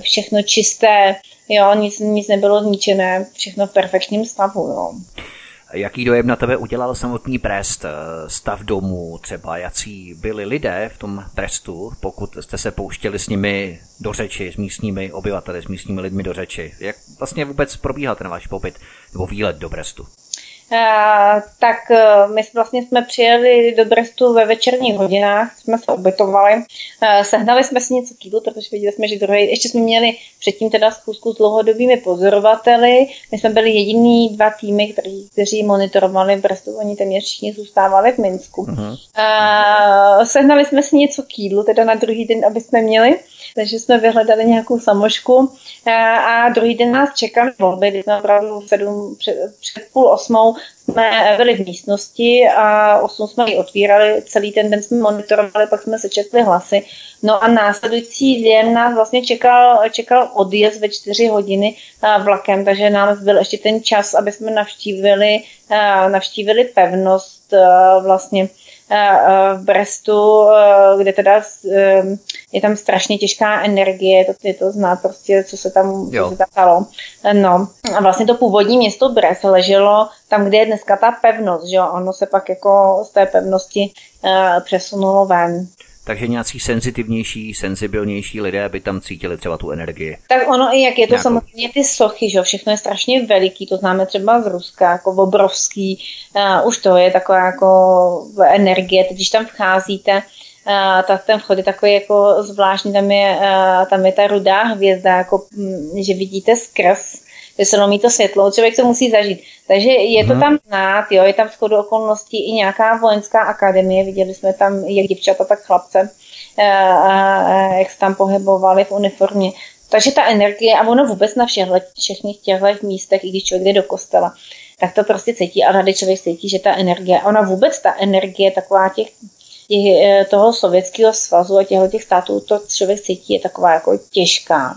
všechno čisté, jo, nic, nic nebylo zničené, všechno v perfektním stavu, jo. Jaký dojem na tebe udělal samotný Brest, eh, stav domů, třeba jací byli lidé v tom Brestu, pokud jste se pouštěli s nimi do řeči, s místními obyvateli, s místními lidmi do řeči. Jak vlastně vůbec probíhal ten váš pobyt nebo výlet do Brestu? Tak eh, my vlastně jsme přijeli do Brestu ve večerních hodinách, jsme se ubytovali, eh, sehnali jsme si něco kýlu, protože viděli jsme, že druhý, ještě jsme měli předtím teda schůzku s dlouhodobými pozorovateli, my jsme byli jediný dva týmy, kteří, kteří monitorovali Brestu, oni téměř všichni zůstávali v Minsku. Uh-huh. Sehnali jsme si něco kýlu, teda na druhý den, aby jsme měli, takže jsme vyhledali nějakou samošku a druhý den nás čekali volby, kdy jsme opravdu v sedm, před, před půl osmou jsme byli v místnosti a osm jsme ji otvírali, celý ten den jsme monitorovali, pak jsme sečetli hlasy. No a následující den nás vlastně čekal, čekal odjezd ve čtyři hodiny vlakem, takže nám byl ještě ten čas, aby jsme navštívili, navštívili pevnost vlastně v Brestu, kde teda je tam strašně těžká energie, to je to znát prostě, co se tam, co se tam stalo. No a vlastně to původní město Brest leželo tam, kde je dneska ta pevnost, že jo, ono se pak jako z té pevnosti přesunulo ven takže nějací senzitivnější, senzibilnější lidé by tam cítili třeba tu energii. Tak ono i jak je to Nějakou... samozřejmě ty sochy, že všechno je strašně veliký, to známe třeba z Ruska, jako obrovský, uh, už to je taková jako energie, teď když tam vcházíte, uh, tak ten vchod je takový jako zvláštní, tam je, uh, tam je ta rudá hvězda, jako, um, že vidíte skrz že se lomí to světlo, člověk to musí zažít. Takže je to hmm. tam znát, jo, je tam v chodu okolností i nějaká vojenská akademie, viděli jsme tam jak děvčata, tak chlapce, jak se tam pohybovali v uniformě. Takže ta energie, a ono vůbec na všech, všech těchto místech, i když člověk jde do kostela, tak to prostě cítí a rady člověk cítí, že ta energie, ona vůbec ta energie taková těch, těch e, toho sovětského svazu a těchto těch států, to člověk cítí, je taková jako těžká.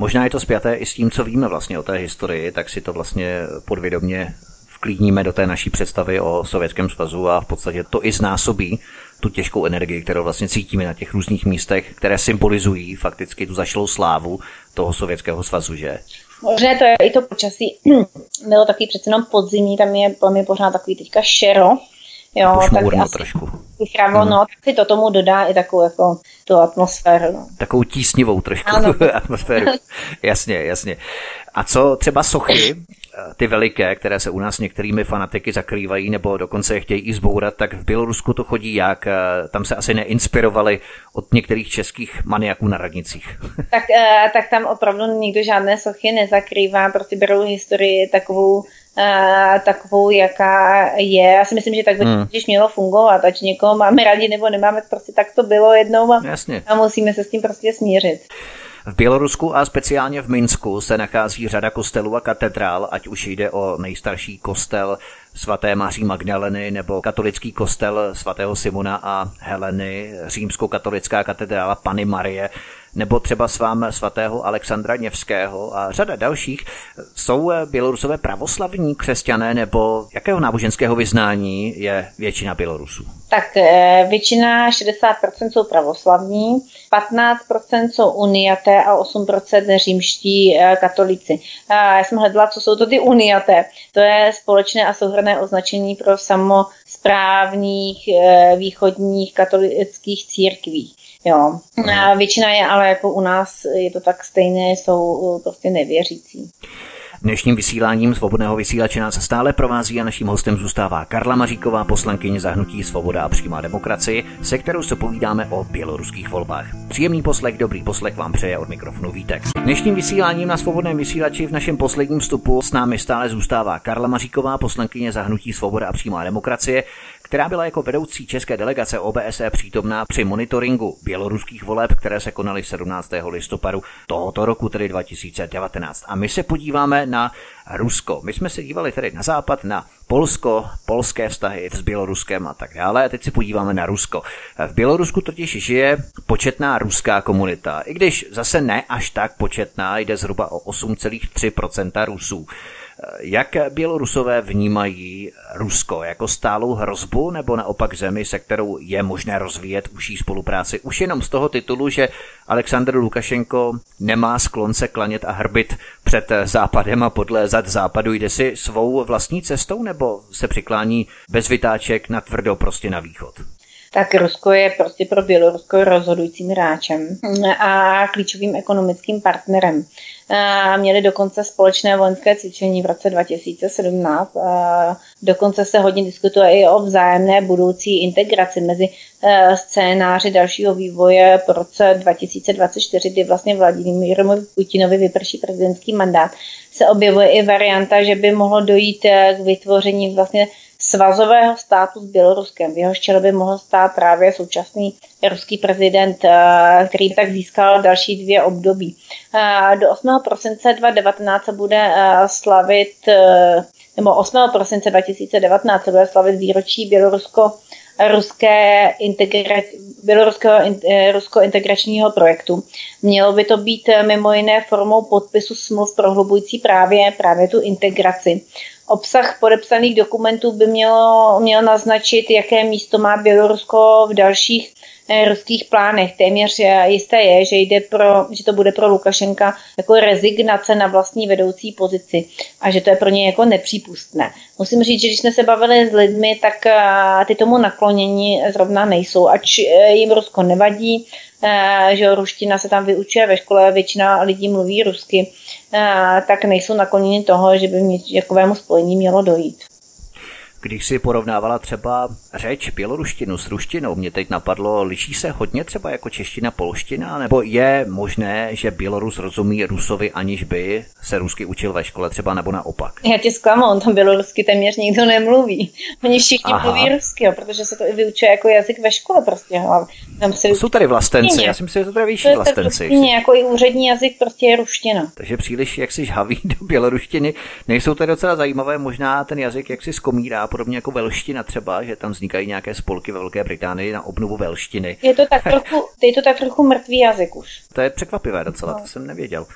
Možná je to spjaté i s tím, co víme vlastně o té historii, tak si to vlastně podvědomě vklíníme do té naší představy o Sovětském svazu a v podstatě to i znásobí tu těžkou energii, kterou vlastně cítíme na těch různých místech, které symbolizují fakticky tu zašlou slávu toho Sovětského svazu, že? Možná to je i to počasí. Bylo taky přece jenom podzimí, tam je, tam je pořád takový teďka šero, Jo, tak asi trošku. Chrámo, mm. no, tak si to tomu dodá i takovou jako tu atmosféru. No. Takovou tísnivou trošku ano. atmosféru. jasně, jasně. A co třeba sochy, ty veliké, které se u nás některými fanatiky zakrývají nebo dokonce je chtějí i zbourat, tak v Bělorusku to chodí jak? Tam se asi neinspirovali od některých českých maniaků na radnicích. tak, eh, tak tam opravdu nikdo žádné sochy nezakrývá, prostě berou historii takovou takovou, jaká je. Já si myslím, že tak by hmm. mělo fungovat, ať někoho máme rádi nebo nemáme, prostě tak to bylo jednou a, Jasně. a musíme se s tím prostě smířit. V Bělorusku a speciálně v Minsku se nachází řada kostelů a katedrál, ať už jde o nejstarší kostel svaté Maří Magdaleny nebo katolický kostel svatého Simona a Heleny, římskou-katolická katedrála Pany Marie nebo třeba s vám svatého Alexandra Něvského a řada dalších. Jsou bělorusové pravoslavní křesťané nebo jakého náboženského vyznání je většina Bělorusů? Tak eh, většina, 60% jsou pravoslavní, 15% jsou uniaté a 8% římští eh, katolici. Já jsem hledala, co jsou to ty uniaté. To je společné a souhrné označení pro samozprávních eh, východních katolických církví. Jo. A většina je ale jako u nás je to tak stejné, jsou prostě nevěřící. Dnešním vysíláním svobodného vysílače nás stále provází a naším hostem zůstává Karla Maříková, poslankyně zahnutí Svoboda a přímá demokracie, se kterou se povídáme o běloruských volbách. Příjemný poslech, dobrý poslech vám přeje od mikrofonu Vítek. Dnešním vysíláním na svobodném vysílači v našem posledním vstupu s námi stále zůstává Karla Maříková, poslankyně zahnutí Svoboda a přímá demokracie, která byla jako vedoucí české delegace OBSE přítomná při monitoringu běloruských voleb, které se konaly 17. listopadu tohoto roku, tedy 2019. A my se podíváme na Rusko. My jsme se dívali tedy na západ, na Polsko, polské vztahy s Běloruskem a tak dále. A teď se podíváme na Rusko. V Bělorusku totiž žije početná ruská komunita, i když zase ne až tak početná, jde zhruba o 8,3% Rusů. Jak Bělorusové vnímají Rusko jako stálou hrozbu nebo naopak zemi, se kterou je možné rozvíjet užší spolupráci? Už jenom z toho titulu, že Aleksandr Lukašenko nemá sklon se klanět a hrbit před západem a podlézat západu. Jde si svou vlastní cestou nebo se přiklání bez vytáček na tvrdo prostě na východ? Tak Rusko je prostě pro Bělorusko rozhodujícím hráčem a klíčovým ekonomickým partnerem. Měli dokonce společné vojenské cvičení v roce 2017. Dokonce se hodně diskutuje i o vzájemné budoucí integraci mezi e, scénáři dalšího vývoje po roce 2024, kdy vlastně Vladimírovi Putinovi vyprší prezidentský mandát. Se objevuje i varianta, že by mohlo dojít e, k vytvoření vlastně svazového státu s Běloruskem. V jeho čele by mohl stát právě současný ruský prezident, eh, který tak získal další dvě období. Eh, do 8. prosince 2019 se bude eh, slavit, nebo 8. prosince 2019 se bude slavit výročí Bělorusko ruské integra- běloruského rusko integračního projektu. Mělo by to být mimo jiné formou podpisu smluv prohlubující právě, právě tu integraci. Obsah podepsaných dokumentů by mělo, mělo naznačit, jaké místo má Bělorusko v dalších eh, ruských plánech. Téměř jisté je, že, jde pro, že to bude pro Lukašenka jako rezignace na vlastní vedoucí pozici a že to je pro něj jako nepřípustné. Musím říct, že když jsme se bavili s lidmi, tak eh, ty tomu naklonění zrovna nejsou. Ač eh, jim Rusko nevadí, že ruština se tam vyučuje ve škole, většina lidí mluví rusky, tak nejsou nakloněni toho, že by mě takovému spojení mělo dojít. Když si porovnávala třeba řeč běloruštinu s ruštinou, mě teď napadlo, liší se hodně třeba jako čeština, polština, nebo je možné, že Bělorus rozumí Rusovi, aniž by se rusky učil ve škole třeba, nebo naopak? Já tě zklamu, on tam bělorusky téměř nikdo nemluví. Oni všichni Aha. mluví rusky, jo, protože se to i vyučuje jako jazyk ve škole prostě. Tam se Jsou tady vlastenci, já si myslím, že to tady vyšší to vlastenci. To jako i úřední jazyk prostě je ruština. Takže příliš jak si žhaví do běloruštiny. Nejsou to docela zajímavé, možná ten jazyk jak si skomírá podobně jako velština třeba, že tam vznikají nějaké spolky ve Velké Británii na obnovu velštiny. Je to tak trochu, je to tak trochu mrtvý jazyk už. To je překvapivé docela, no. to jsem nevěděl.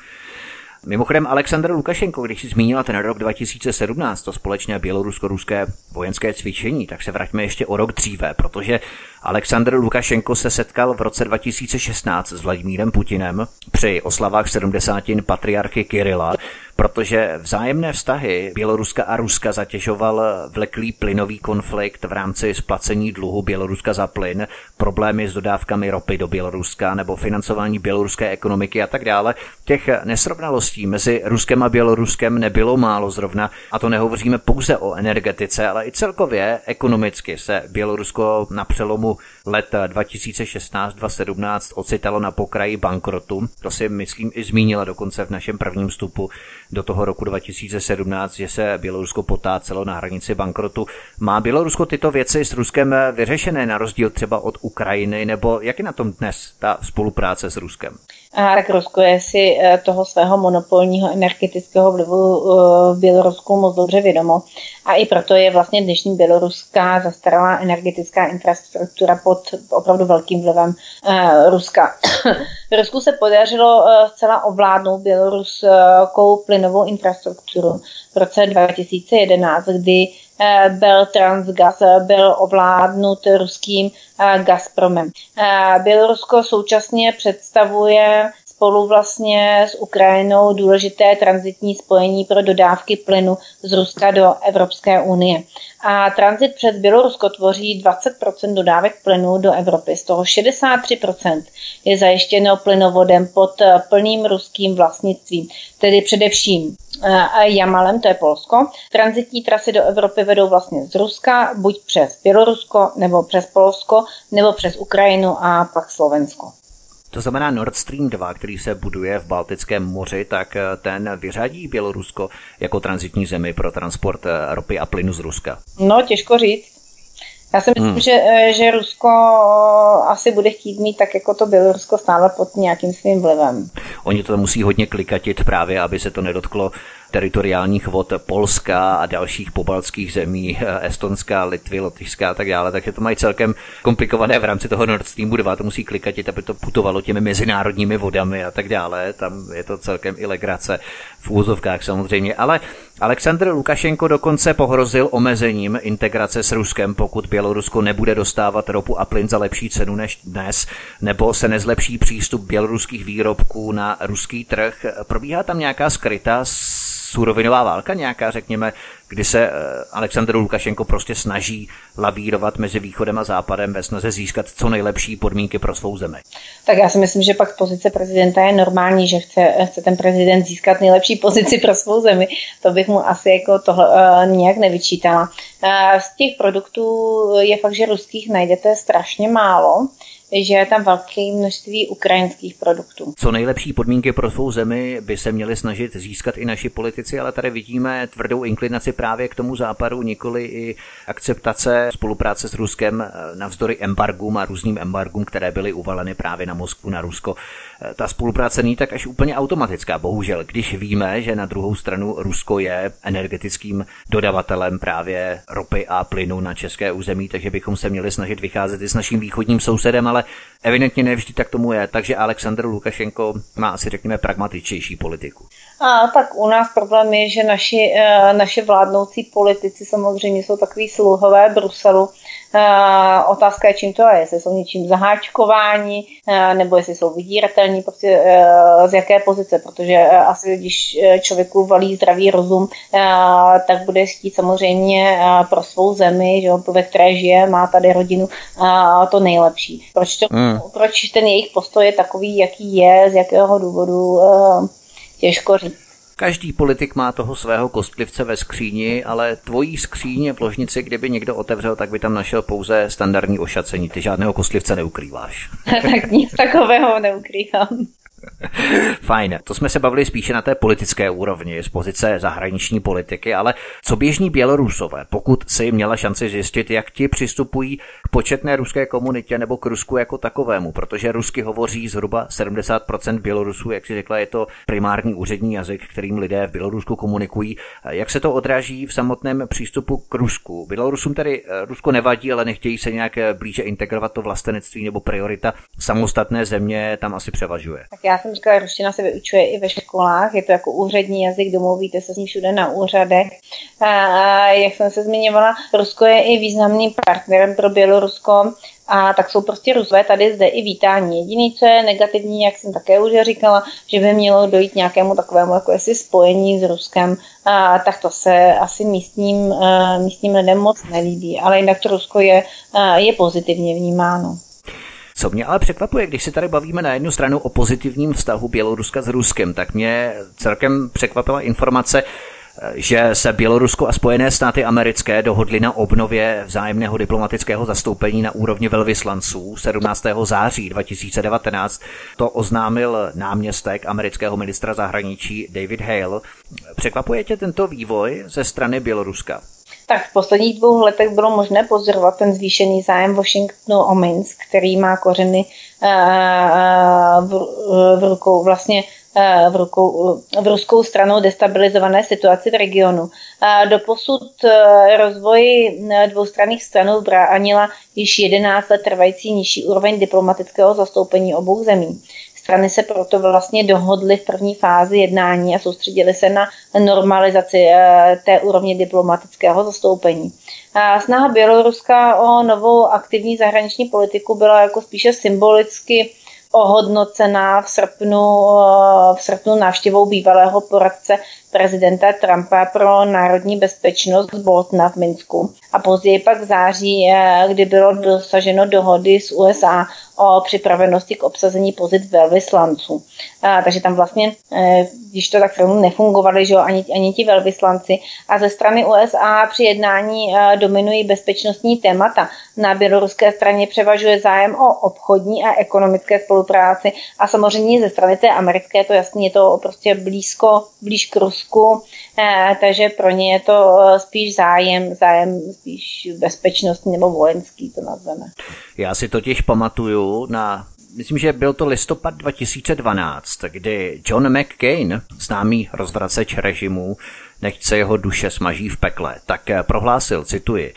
Mimochodem Aleksandr Lukašenko, když si zmínila ten rok 2017, to společné bělorusko-ruské vojenské cvičení, tak se vraťme ještě o rok dříve, protože Aleksandr Lukašenko se setkal v roce 2016 s Vladimírem Putinem při oslavách 70. patriarchy Kirila, protože vzájemné vztahy Běloruska a Ruska zatěžoval vleklý plynový konflikt v rámci splacení dluhu Běloruska za plyn, problémy s dodávkami ropy do Běloruska nebo financování běloruské ekonomiky a tak dále. Těch nesrovnalostí mezi Ruskem a Běloruskem nebylo málo zrovna a to nehovoříme pouze o energetice, ale i celkově ekonomicky se Bělorusko na přelomu let 2016-2017 ocitalo na pokraji bankrotu. To si myslím i zmínila dokonce v našem prvním vstupu do toho roku 2017, že se Bělorusko potácelo na hranici bankrotu. Má Bělorusko tyto věci s Ruskem vyřešené na rozdíl třeba od Ukrajiny, nebo jak je na tom dnes ta spolupráce s Ruskem? A tak Rusko je si eh, toho svého monopolního energetického vlivu eh, v Bělorusku moc dobře vědomo. A i proto je vlastně dnešní běloruská zastaralá energetická infrastruktura pod opravdu velkým vlivem eh, Ruska. Rusku se podařilo zcela ovládnout běloruskou plynovou infrastrukturu v roce 2011, kdy byl Transgas, byl ovládnut ruským Gazpromem. Bělorusko současně představuje spolu vlastně s Ukrajinou důležité transitní spojení pro dodávky plynu z Ruska do Evropské unie. A transit přes Bělorusko tvoří 20% dodávek plynu do Evropy, z toho 63% je zajištěno plynovodem pod plným ruským vlastnictvím, tedy především eh, Jamalem, to je Polsko. Transitní trasy do Evropy vedou vlastně z Ruska, buď přes Bělorusko, nebo přes Polsko, nebo přes Ukrajinu a pak Slovensko. To znamená Nord Stream 2, který se buduje v Baltickém moři, tak eh, ten vyřadí Bělorusko jako transitní zemi pro transport eh, ropy a plynu z Ruska. No, těžko říct. Já si myslím, hmm. že, eh, že Rusko asi bude chtít mít tak jako to Bělorusko stále pod nějakým svým vlivem. Oni to musí hodně klikatit právě, aby se to nedotklo teritoriálních vod Polska a dalších pobaltských zemí, Estonska, Litvy, Lotyšská a tak dále, takže to mají celkem komplikované v rámci toho Nord Streamu 2, to musí klikatit, aby to putovalo těmi mezinárodními vodami a tak dále, tam je to celkem i legrace v úzovkách samozřejmě, ale Aleksandr Lukašenko dokonce pohrozil omezením integrace s Ruskem, pokud Bělorusko nebude dostávat ropu a plyn za lepší cenu než dnes, nebo se nezlepší přístup běloruských výrobků na ruský trh. Probíhá tam nějaká skrytá surovinová válka nějaká, řekněme, kdy se eh, Aleksandr Lukašenko prostě snaží lavírovat mezi východem a západem ve snaze získat co nejlepší podmínky pro svou zemi. Tak já si myslím, že pak z pozice prezidenta je normální, že chce, chce ten prezident získat nejlepší pozici pro svou zemi. To bych mu asi jako tohle uh, nějak nevyčítala. Uh, z těch produktů je fakt, že ruských najdete strašně málo že je tam velké množství ukrajinských produktů. Co nejlepší podmínky pro svou zemi by se měli snažit získat i naši politici, ale tady vidíme tvrdou inklinaci právě k tomu západu, nikoli i akceptace spolupráce s Ruskem eh, navzdory embargům a různým embargům, které byly uvaleny právě na Moskvu, na Rusko. Eh, ta spolupráce není tak až úplně automatická, bohužel, když víme, že na druhou stranu Rusko je energetickým dodavatelem právě ropy a plynu na české území, takže bychom se měli snažit vycházet i s naším východním sousedem, ale evidentně nevždy tak tomu je, takže Aleksandr Lukašenko má asi řekněme pragmatičtější politiku. A tak u nás problém je, že naši, eh, naše vládnoucí politici samozřejmě jsou takový sluhové Bruselu. Eh, otázka je, čím to je, jestli jsou něčím zaháčkováni, eh, nebo jestli jsou vydíratelní, prostě z jaké pozice, protože asi když člověku valí zdravý rozum, tak bude chtít samozřejmě pro svou zemi, že, ve které žije, má tady rodinu, to nejlepší. Proč, to, hmm. proč ten jejich postoj je takový, jaký je, z jakého důvodu, těžko říct. Každý politik má toho svého kostlivce ve skříni, ale tvojí skříně v ložnici, kdyby někdo otevřel, tak by tam našel pouze standardní ošacení. Ty žádného kostlivce neukrýváš. tak nic takového neukrývám. Fajn, to jsme se bavili spíše na té politické úrovni, z pozice zahraniční politiky, ale co běžní Bělorusové, pokud si měla šanci zjistit, jak ti přistupují k početné ruské komunitě nebo k Rusku jako takovému, protože rusky hovoří zhruba 70% Bělorusů, jak si řekla, je to primární úřední jazyk, kterým lidé v Bělorusku komunikují. Jak se to odráží v samotném přístupu k Rusku? Bělorusům tedy eh, Rusko nevadí, ale nechtějí se nějak blíže integrovat to vlastenectví nebo priorita samostatné země tam asi převažuje. Tak já já jsem říkala, ruština se vyučuje i ve školách, je to jako úřední jazyk, domluvíte se s ní všude na úřadech. A jak jsem se zmiňovala, Rusko je i významným partnerem pro Bělorusko a tak jsou prostě Rusové tady zde i vítání. Jediný, co je negativní, jak jsem také už říkala, že by mělo dojít nějakému takovému jako jestli spojení s Ruskem, a, tak to se asi místním, a, místním lidem moc nelíbí, ale jinak to Rusko je, a, je pozitivně vnímáno. Co mě ale překvapuje, když se tady bavíme na jednu stranu o pozitivním vztahu Běloruska s Ruskem, tak mě celkem překvapila informace, že se Bělorusko a Spojené státy americké dohodly na obnově vzájemného diplomatického zastoupení na úrovni velvyslanců 17. září 2019. To oznámil náměstek amerického ministra zahraničí David Hale. Překvapuje tě tento vývoj ze strany Běloruska? Tak v posledních dvou letech bylo možné pozorovat ten zvýšený zájem Washingtonu o Minsk, který má kořeny eh, eh, v rukou vlastně Eh, v, rukou, v ruskou stranou destabilizované situaci v regionu. Doposud rozvoj dvoustranných stranů bránila již 11 let trvající nižší úroveň diplomatického zastoupení obou zemí. Strany se proto vlastně dohodly v první fázi jednání a soustředily se na normalizaci té úrovně diplomatického zastoupení. Snaha Běloruska o novou aktivní zahraniční politiku byla jako spíše symbolicky ohodnocená v srpnu, v srpnu návštěvou bývalého poradce prezidenta Trumpa pro národní bezpečnost Boltna v Minsku. A později pak v září, eh, kdy bylo dosaženo dohody s USA o připravenosti k obsazení pozic velvyslanců. A, takže tam vlastně, eh, když to tak nefungovali že ani, ani ti velvyslanci. A ze strany USA při jednání eh, dominují bezpečnostní témata. Na běloruské straně převažuje zájem o obchodní a ekonomické spolupráci a samozřejmě ze strany té americké to jasně je to prostě blízko, blíž k Rusku Rusku, eh, takže pro ně je to eh, spíš zájem, zájem spíš bezpečnostní nebo vojenský, to nazveme. Já si totiž pamatuju na myslím, že byl to listopad 2012, kdy John McCain, známý rozvraceč režimu, nechce jeho duše smaží v pekle, tak eh, prohlásil, cituji,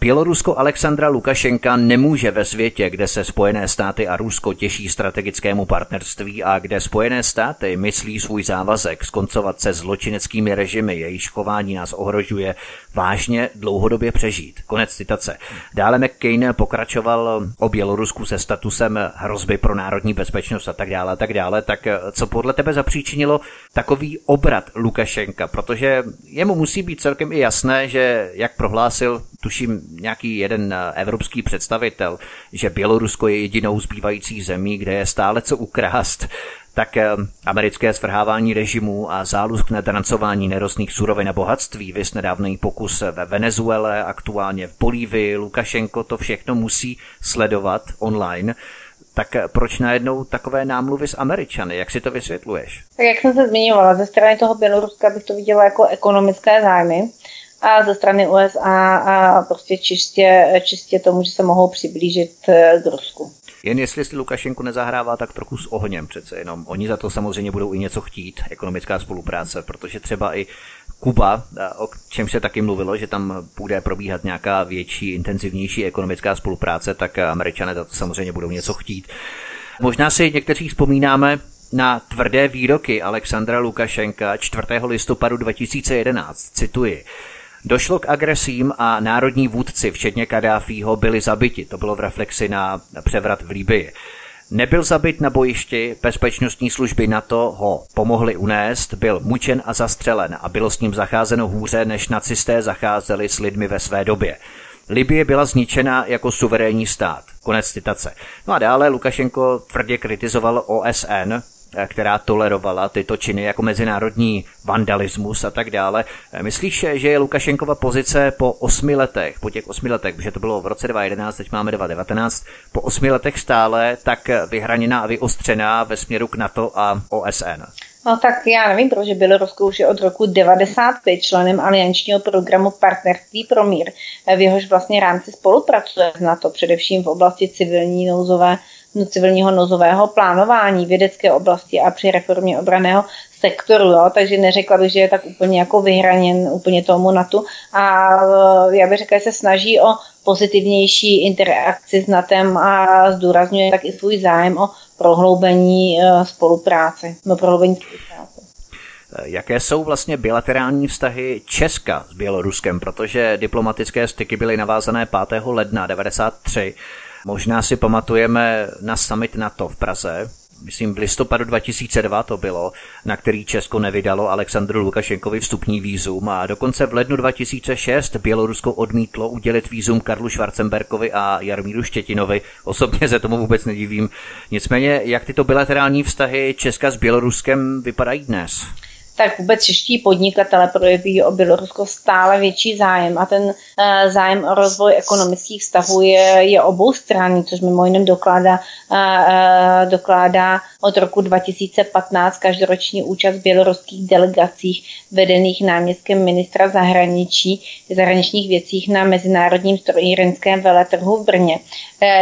Bělorusko Alexandra Lukašenka nemůže ve světě, kde se Spojené státy a Rusko těší strategickému partnerství a kde Spojené státy myslí svůj závazek skoncovat se zločineckými režimy, jejíž chování nás ohrožuje, vážně dlouhodobě přežít. Konec citace. Dále McCain pokračoval o Bělorusku se statusem hrozby pro národní bezpečnost a tak dále, a tak dále. Tak co podle tebe zapříčinilo takový obrat Lukašenka? Protože jemu musí být celkem i jasné, že jak prohlásil, tuším, nějaký jeden evropský představitel, že Bělorusko je jedinou zbývající zemí, kde je stále co ukrást, tak eh, americké svrhávání režimu a zálusk na drancování nerostných surovin a bohatství, vys nedávný pokus ve Venezuele, aktuálně v Bolívii, Lukašenko to všechno musí sledovat online. Tak eh, proč najednou takové námluvy s Američany? Jak si to vysvětluješ? Tak jak jsem se zmiňovala, ze strany toho Běloruska bych to viděla jako ekonomické zájmy a ze strany USA a prostě čistě, čistě tomu, že se mohou přiblížit eh, k Rusku. Jen jestli si Lukašenko nezahrává tak trochu s ohněm přece jenom. Oni za to samozřejmě budou i něco chtít, ekonomická spolupráce, protože třeba i Kuba, o čem se taky mluvilo, že tam bude probíhat nějaká větší, intenzivnější ekonomická spolupráce, tak američané za to samozřejmě budou něco chtít. Možná si někteří vzpomínáme na tvrdé výroky Alexandra Lukašenka 4. listopadu 2011. Cituji. Došlo k agresím a národní vůdci, včetně Kadáfího, byli zabiti. To bylo v reflexi na převrat v Líbii. Nebyl zabit na bojišti, bezpečnostní služby NATO ho pomohli unést, byl mučen a zastřelen a bylo s ním zacházeno hůře, než nacisté zacházeli s lidmi ve své době. Libie byla zničena jako suverénní stát. Konec citace. No a dále Lukašenko tvrdě kritizoval OSN, která tolerovala tyto činy jako mezinárodní vandalismus a tak dále. Eh, myslíš, že je Lukašenkova pozice po osmi letech, po těch osmi letech, protože to bylo v roce 2011, teď máme 2019, po osmi letech stále tak vyhraněná a vyostřená ve směru k NATO a OSN? No tak já nevím, protože Bělorusko už je od roku 95 členem aliančního programu Partnerství pro mír, eh, v jehož vlastně rámci spolupracuje s NATO, především v oblasti civilní nouzové civilního nozového plánování vědecké oblasti a při reformě obraného sektoru, jo? takže neřekla bych, že je tak úplně jako vyhraněn úplně tomu NATO a já bych řekla, že se snaží o pozitivnější interakci s NATem a zdůrazňuje tak i svůj zájem o prohloubení spolupráce, no prohloubení spolupráce. Jaké jsou vlastně bilaterální vztahy Česka s Běloruskem, protože diplomatické styky byly navázané 5. ledna 1993. Možná si pamatujeme na summit NATO v Praze, myslím v listopadu 2002 to bylo, na který Česko nevydalo Alexandru Lukašenkovi vstupní výzum a dokonce v lednu 2006 Bělorusko odmítlo udělit výzum Karlu Schwarzenberkovi a Jarmíru Štětinovi. Osobně se tomu vůbec nedivím. Nicméně, jak tyto bilaterální vztahy Česka s Běloruskem vypadají dnes? Tak vůbec čeští podnikatele projeví o Bělorusko stále větší zájem. A ten uh, zájem o rozvoj ekonomických vztahů je, je oboustranný, což mimo jiném dokládá, uh, dokládá od roku 2015 každoroční účast v běloruských delegacích vedených náměstkem ministra zahraničí, zahraničních věcích na mezinárodním strojírenském veletrhu v Brně,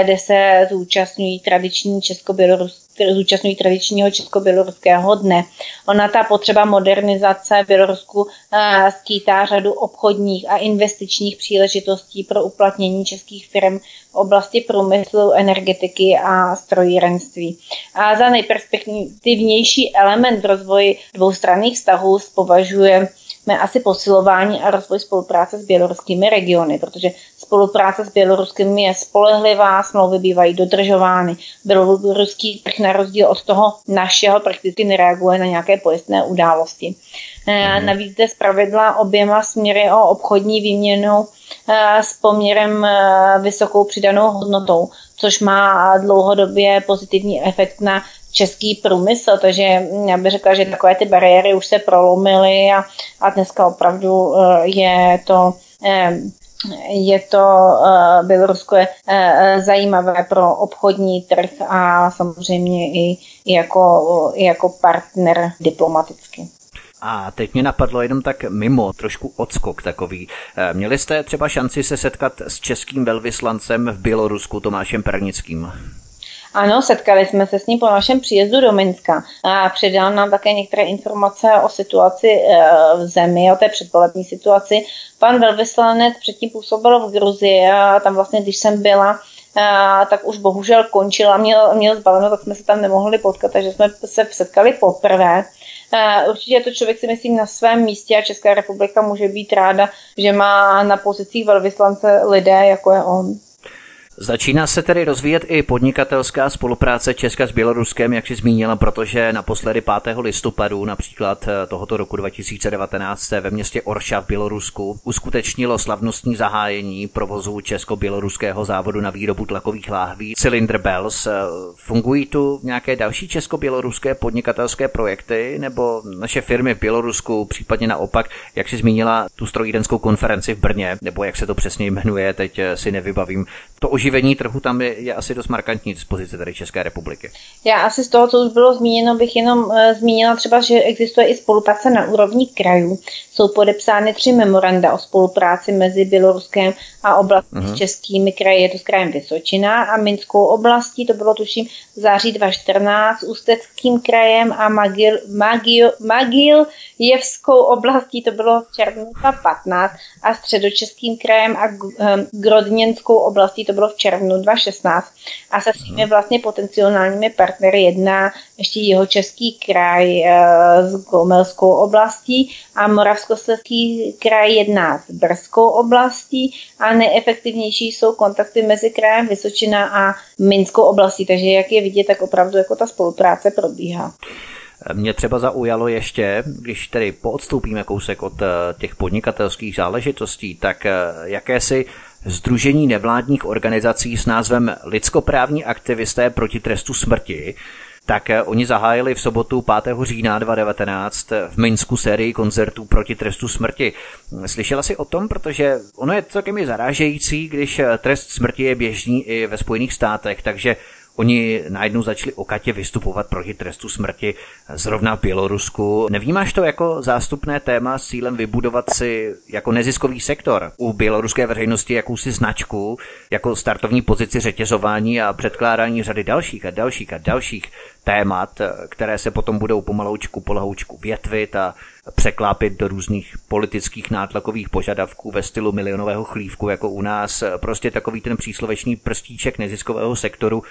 kde se zúčastňují tradiční česko-běloruské zúčastňují tradičního česko-běloruského dne. Ona ta potřeba modernizace Bělorusku uh, skýtá řadu obchodních a investičních příležitostí pro uplatnění českých firm v oblasti průmyslu, energetiky a strojírenství. A za nejperspektivnější element v rozvoji dvoustranných vztahů považuje asi posilování a rozvoj spolupráce s běloruskými regiony, protože spolupráce s Běloruskem je spolehlivá, smlouvy bývají dodržovány. Běloruský trh na rozdíl od toho našeho prakticky nereaguje na nějaké pojistné události. Mm. Navíc zde zpravidla oběma směry o obchodní výměnu eh, s poměrem eh, vysokou přidanou hodnotou, což má dlouhodobě pozitivní efekt na český průmysl, takže já bych řekla, že takové ty bariéry už se prolomily a, a dneska opravdu je to je to uh, Bělorusko je uh, zajímavé pro obchodní trh a samozřejmě i, i, jako, i jako partner diplomaticky. A teď mě napadlo jenom tak mimo, trošku odskok takový. Měli jste třeba šanci se setkat s českým velvyslancem v Bělorusku Tomášem Pernickým? Ano, setkali jsme se s ním po našem příjezdu do Minska a předal nám také některé informace o situaci eh, v zemi, o té předvolební situaci. Pan velvyslanec předtím působil v Gruzii a tam vlastně, když jsem byla, a, eh, tak už bohužel končila, měl, měl zbaleno, tak jsme se tam nemohli potkat, takže jsme se setkali poprvé. Eh, určitě je to člověk si myslím na svém místě a Česká republika může být ráda, že má na pozicích velvyslance lidé, jako je on. Začíná se tedy rozvíjet i podnikatelská spolupráce Česka s Běloruskem, jak si zmínila, protože naposledy 5. listopadu například eh, tohoto roku 2019 ve městě Orša v Bělorusku uskutečnilo slavnostní zahájení provozu česko-běloruského závodu na výrobu tlakových láhví Cylinder Bells. Eh, fungují tu nějaké další česko-běloruské podnikatelské projekty nebo naše firmy v Bělorusku, případně naopak, jak si zmínila tu strojírenskou konferenci v Brně, nebo jak se to přesně jmenuje, teď eh, si nevybavím. To oživení trhu tam je, je asi dost markantní z pozice tady České republiky. Já asi z toho, co už bylo zmíněno, bych jenom uh, zmínila třeba, že existuje i spolupráce na úrovni krajů. Jsou podepsány tři memoranda o spolupráci mezi Běloruskem a oblastí uh-huh. s českými kraji. Je to s krajem Vysočina a Minskou oblastí, to bylo tuším v září 2014, Ústeckým krajem a Magil, Magil, Magil Jevskou oblastí, to bylo v červnu 2015 a středočeským krajem a eh, Grodněnskou oblastí, to bylo v červnu 2016 a se svými mhm. vlastně potenciálními partnery jedná ještě jeho český kraj e, s Gomelskou oblastí a Moravskoslezský kraj jedná s Brzkou oblastí a nejefektivnější jsou kontakty mezi krajem Vysočina a Minskou oblastí, takže jak je vidět, tak opravdu jako ta spolupráce probíhá. Mě třeba zaujalo ještě, když tedy poodstoupíme kousek od eh, těch podnikatelských záležitostí, tak eh, jakési Združení nevládních organizací s názvem Lidskoprávní aktivisté proti trestu smrti, tak eh, oni zahájili v sobotu 5. října 2019 v Minsku sérii koncertů proti trestu smrti. Slyšela jsi o tom, protože ono je celkem zarážející, když trest smrti je běžný i ve Spojených státech, takže Oni najednou začali okatě vystupovat proti trestu smrti zrovna v Bělorusku. Nevnímáš to jako zástupné téma s cílem vybudovat si jako neziskový sektor u běloruské veřejnosti jakousi značku, jako startovní pozici řetězování a předkládání řady dalších a dalších a dalších témat, které se potom budou pomaloučku polahoučku větvit a překlápit do různých politických nátlakových požadavků ve stylu milionového chlívku, jako u nás, prostě takový ten příslovečný prstíček neziskového sektoru.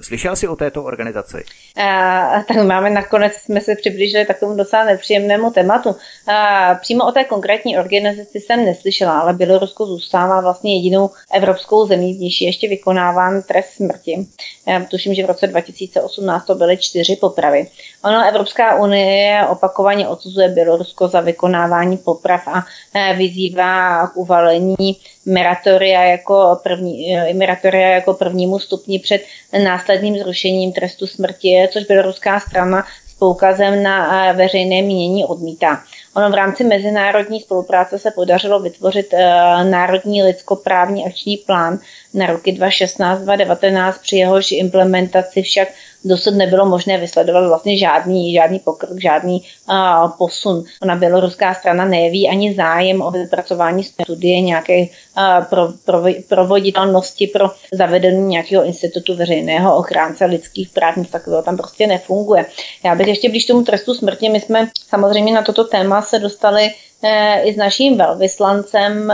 Slyšel jsi o této organizaci? A, tak máme nakonec, jsme se přiblížili takovému docela nepříjemnému tématu. A, přímo o té konkrétní organizaci jsem neslyšela, ale Bělorusko zůstává vlastně jedinou evropskou zemí, v níž ještě vykonáván trest smrti. Já tuším, že v roce 2018 to byly čtyři popravy. Ono Evropská unie opakovaně odsuzuje Bělorusko za vykonávání poprav a e, vyzývá k uvalení moratoria jako, první, e, moratoria jako prvnímu stupni před následným zrušením trestu smrti, což běloruská strana s poukazem na e, veřejné mínění odmítá. Ono v rámci mezinárodní spolupráce se podařilo vytvořit Národní lidskoprávní akční plán na roky 2016-2019, při jehož implementaci však dosud nebylo možné vysledovat vlastně žádný, žádný pokrok, žádný uh, posun. Ona běloruská strana nejeví ani zájem o vypracování studie nějaké uh, pro, pro, provoditelnosti pro zavedení nějakého institutu veřejného ochránce lidských práv, nic takového tam prostě nefunguje. Já bych ještě blíž tomu trestu smrti, my jsme samozřejmě na toto téma se dostali eh, i s naším velvyslancem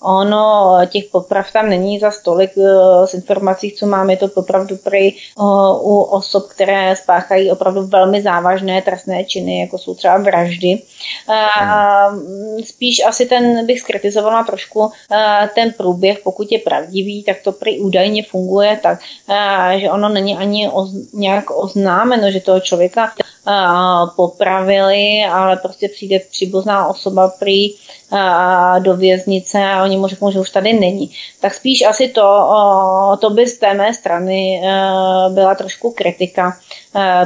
Ono, těch poprav tam není za stolik z eh, informací, co máme, je to opravdu prý eh, u osob, které spáchají opravdu velmi závažné trestné činy, jako jsou třeba vraždy. Spíš asi ten bych skritizovala trošku eh, ten průběh, pokud je pravdivý, tak to prý údajně funguje tak, že ono není ani nějak oznámeno, že toho člověka popravili, ale prostě přijde příbuzná osoba prý do věznice a oni mu řeknou, že už tady není. Tak spíš asi to, to by z té mé strany e, byla trošku kritika,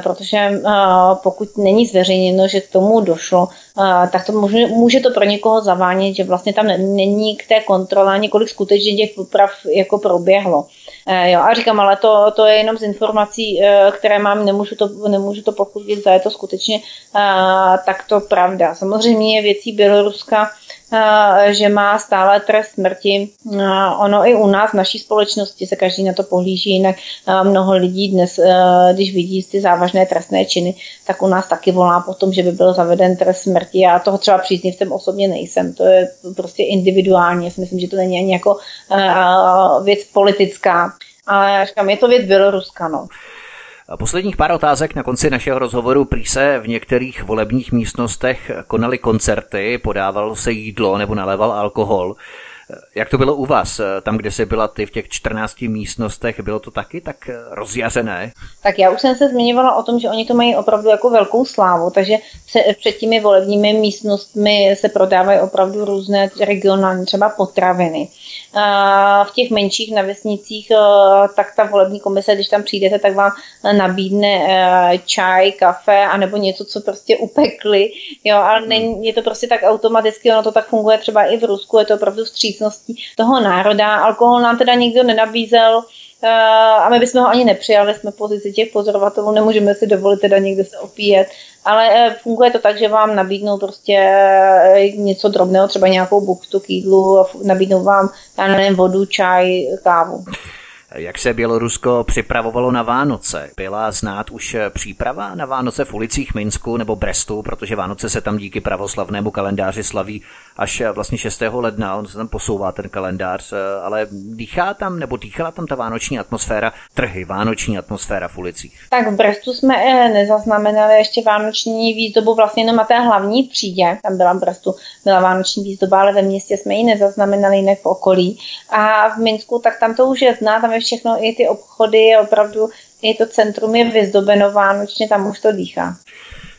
protože e, pokud není zveřejněno, že k tomu došlo, tak to může, může to pro někoho zavánět, že vlastně tam není k té kontrole několik skutečně těch poprav jako proběhlo. Jo, a říkám, ale to, to je jenom z informací, které mám, nemůžu to, nemůžu to pochopit, za je to skutečně takto pravda. Samozřejmě je věcí Běloruska, že má stále trest smrti. Ono i u nás v naší společnosti se každý na to pohlíží jinak. Mnoho lidí dnes, když vidí ty závažné trestné činy, tak u nás taky volá po tom, že by byl zaveden trest smrti. Já toho třeba příznivcem osobně nejsem. To je prostě individuální. Já si myslím, že to není ani jako věc politická. Ale říkám, je to věc Běloruska. No. Posledních pár otázek na konci našeho rozhovoru. Prý se v některých volebních místnostech konaly koncerty, podávalo se jídlo nebo naléval alkohol. Jak to bylo u vás? Tam, kde se byla ty v těch 14 místnostech, bylo to taky tak rozjařené? Tak já už jsem se zmiňovala o tom, že oni to mají opravdu jako velkou slávu, takže před těmi volebními místnostmi se prodávají opravdu různé regionální třeba potraviny v těch menších na vesnicích, tak ta volební komise, když tam přijdete, tak vám nabídne čaj, kafe, anebo něco, co prostě upekli, jo, ale není, je to prostě tak automaticky, ono to tak funguje třeba i v Rusku, je to opravdu vstřícností toho národa. Alkohol nám teda nikdo nenabízel, a my bychom ho ani nepřijali, jsme pozici těch pozorovatelů, nemůžeme si dovolit teda někde se opíjet, ale eh, funguje to tak, že vám nabídnou prostě eh, něco drobného, třeba nějakou buchtu k jídlu, nabídnou vám, já nevím, vodu, čaj, kávu. Jak se Bělorusko připravovalo na Vánoce? Byla znát už příprava na Vánoce v ulicích Minsku nebo Brestu, protože Vánoce se tam díky pravoslavnému kalendáři slaví až vlastně 6. ledna, on se tam posouvá ten kalendář, ale dýchá tam nebo dýchala tam ta vánoční atmosféra, trhy, vánoční atmosféra v ulicích? Tak v Brestu jsme eh, nezaznamenali ještě vánoční výzdobu vlastně jenom na té hlavní třídě, tam byla v Brestu, byla vánoční výzdoba, ale ve městě jsme ji nezaznamenali jinak v okolí. A v Minsku, tak tam to už je zná, tam je všechno, i ty obchody, opravdu i to centrum je vyzdobeno vánočně, tam už to dýchá.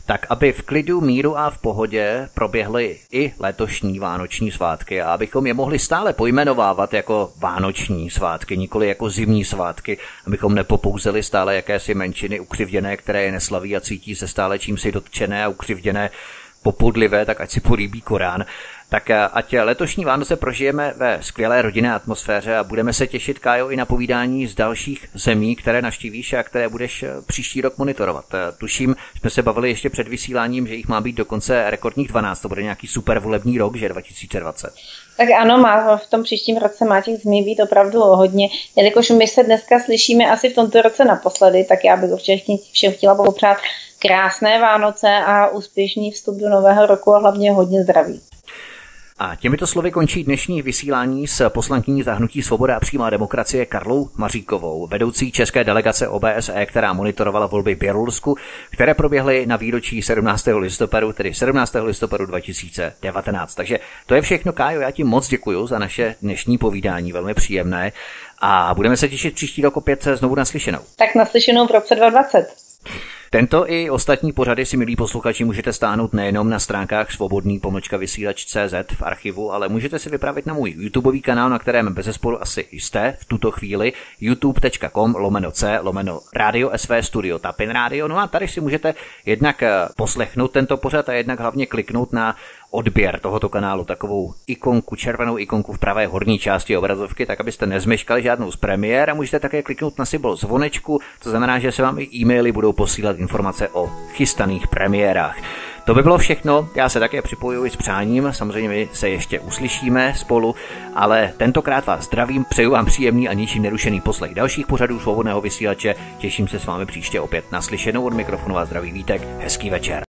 Tak, aby v klidu, míru a v pohodě proběhly i letošní vánoční svátky a abychom je mohli stále pojmenovávat jako vánoční svátky, nikoli jako zimní svátky, abychom nepopouzeli stále jakési menšiny ukřivděné, které je neslaví a cítí se stále čím si dotčené a ukřivděné, popudlivé, tak ať si políbí Korán. Tak eh, ať letošní Vánoce prožijeme ve skvělé rodinné atmosféře a budeme se těšit, Kájo, i na povídání z dalších zemí, které naštívíš a které budeš eh, příští rok monitorovat. Eh, tuším, jsme se bavili ještě před vysíláním, že jich má být dokonce rekordních 12, to bude nějaký super volební rok, že 2020. Tak ano, má, v tom příštím roce má těch zmí být opravdu hodně. Jelikož my se dneska slyšíme asi v tomto roce naposledy, tak já bych určitě všem chtěla popřát krásné Vánoce a úspěšný vstup do nového roku a hlavně hodně zdraví. A těmito slovy končí dnešní vysílání s poslankyní zahnutí Svoboda a přímá demokracie Karlou Maříkovou, vedoucí české delegace OBSE, která monitorovala volby Bělorusku, které proběhly na výročí 17. listopadu, tedy 17. listopadu 2019. Takže to je všechno, Kájo, já ti moc děkuji za naše dnešní povídání, velmi příjemné. A budeme se těšit příští rok opět znovu naslyšenou. Tak naslyšenou v roce 2020. Tento i ostatní pořady si, milí posluchači, můžete stáhnout nejenom na stránkách svobodný pomlčka vysílač.cz v archivu, ale můžete si vypravit na můj YouTubeový kanál, na kterém bez zesporu asi jste v tuto chvíli, youtube.com lomeno c lomeno radio SV Studio Tapin Radio. No a tady si můžete jednak eh, poslechnout tento pořad a jednak hlavně kliknout na odběr tohoto kanálu, takovou ikonku, červenou ikonku v pravé horní části obrazovky, tak abyste nezmeškali žádnou z premiér a můžete také kliknout na symbol zvonečku, to znamená, že se vám i e-maily budou posílat informace o chystaných premiérách. To by bylo všechno, já se také připojuji s přáním, samozřejmě my se ještě uslyšíme spolu, ale tentokrát vás zdravím, přeju vám příjemný a ničím nerušený poslech dalších pořadů svobodného vysílače, těším se s vámi příště opět naslyšenou od mikrofonu a zdravý vítek, hezký večer.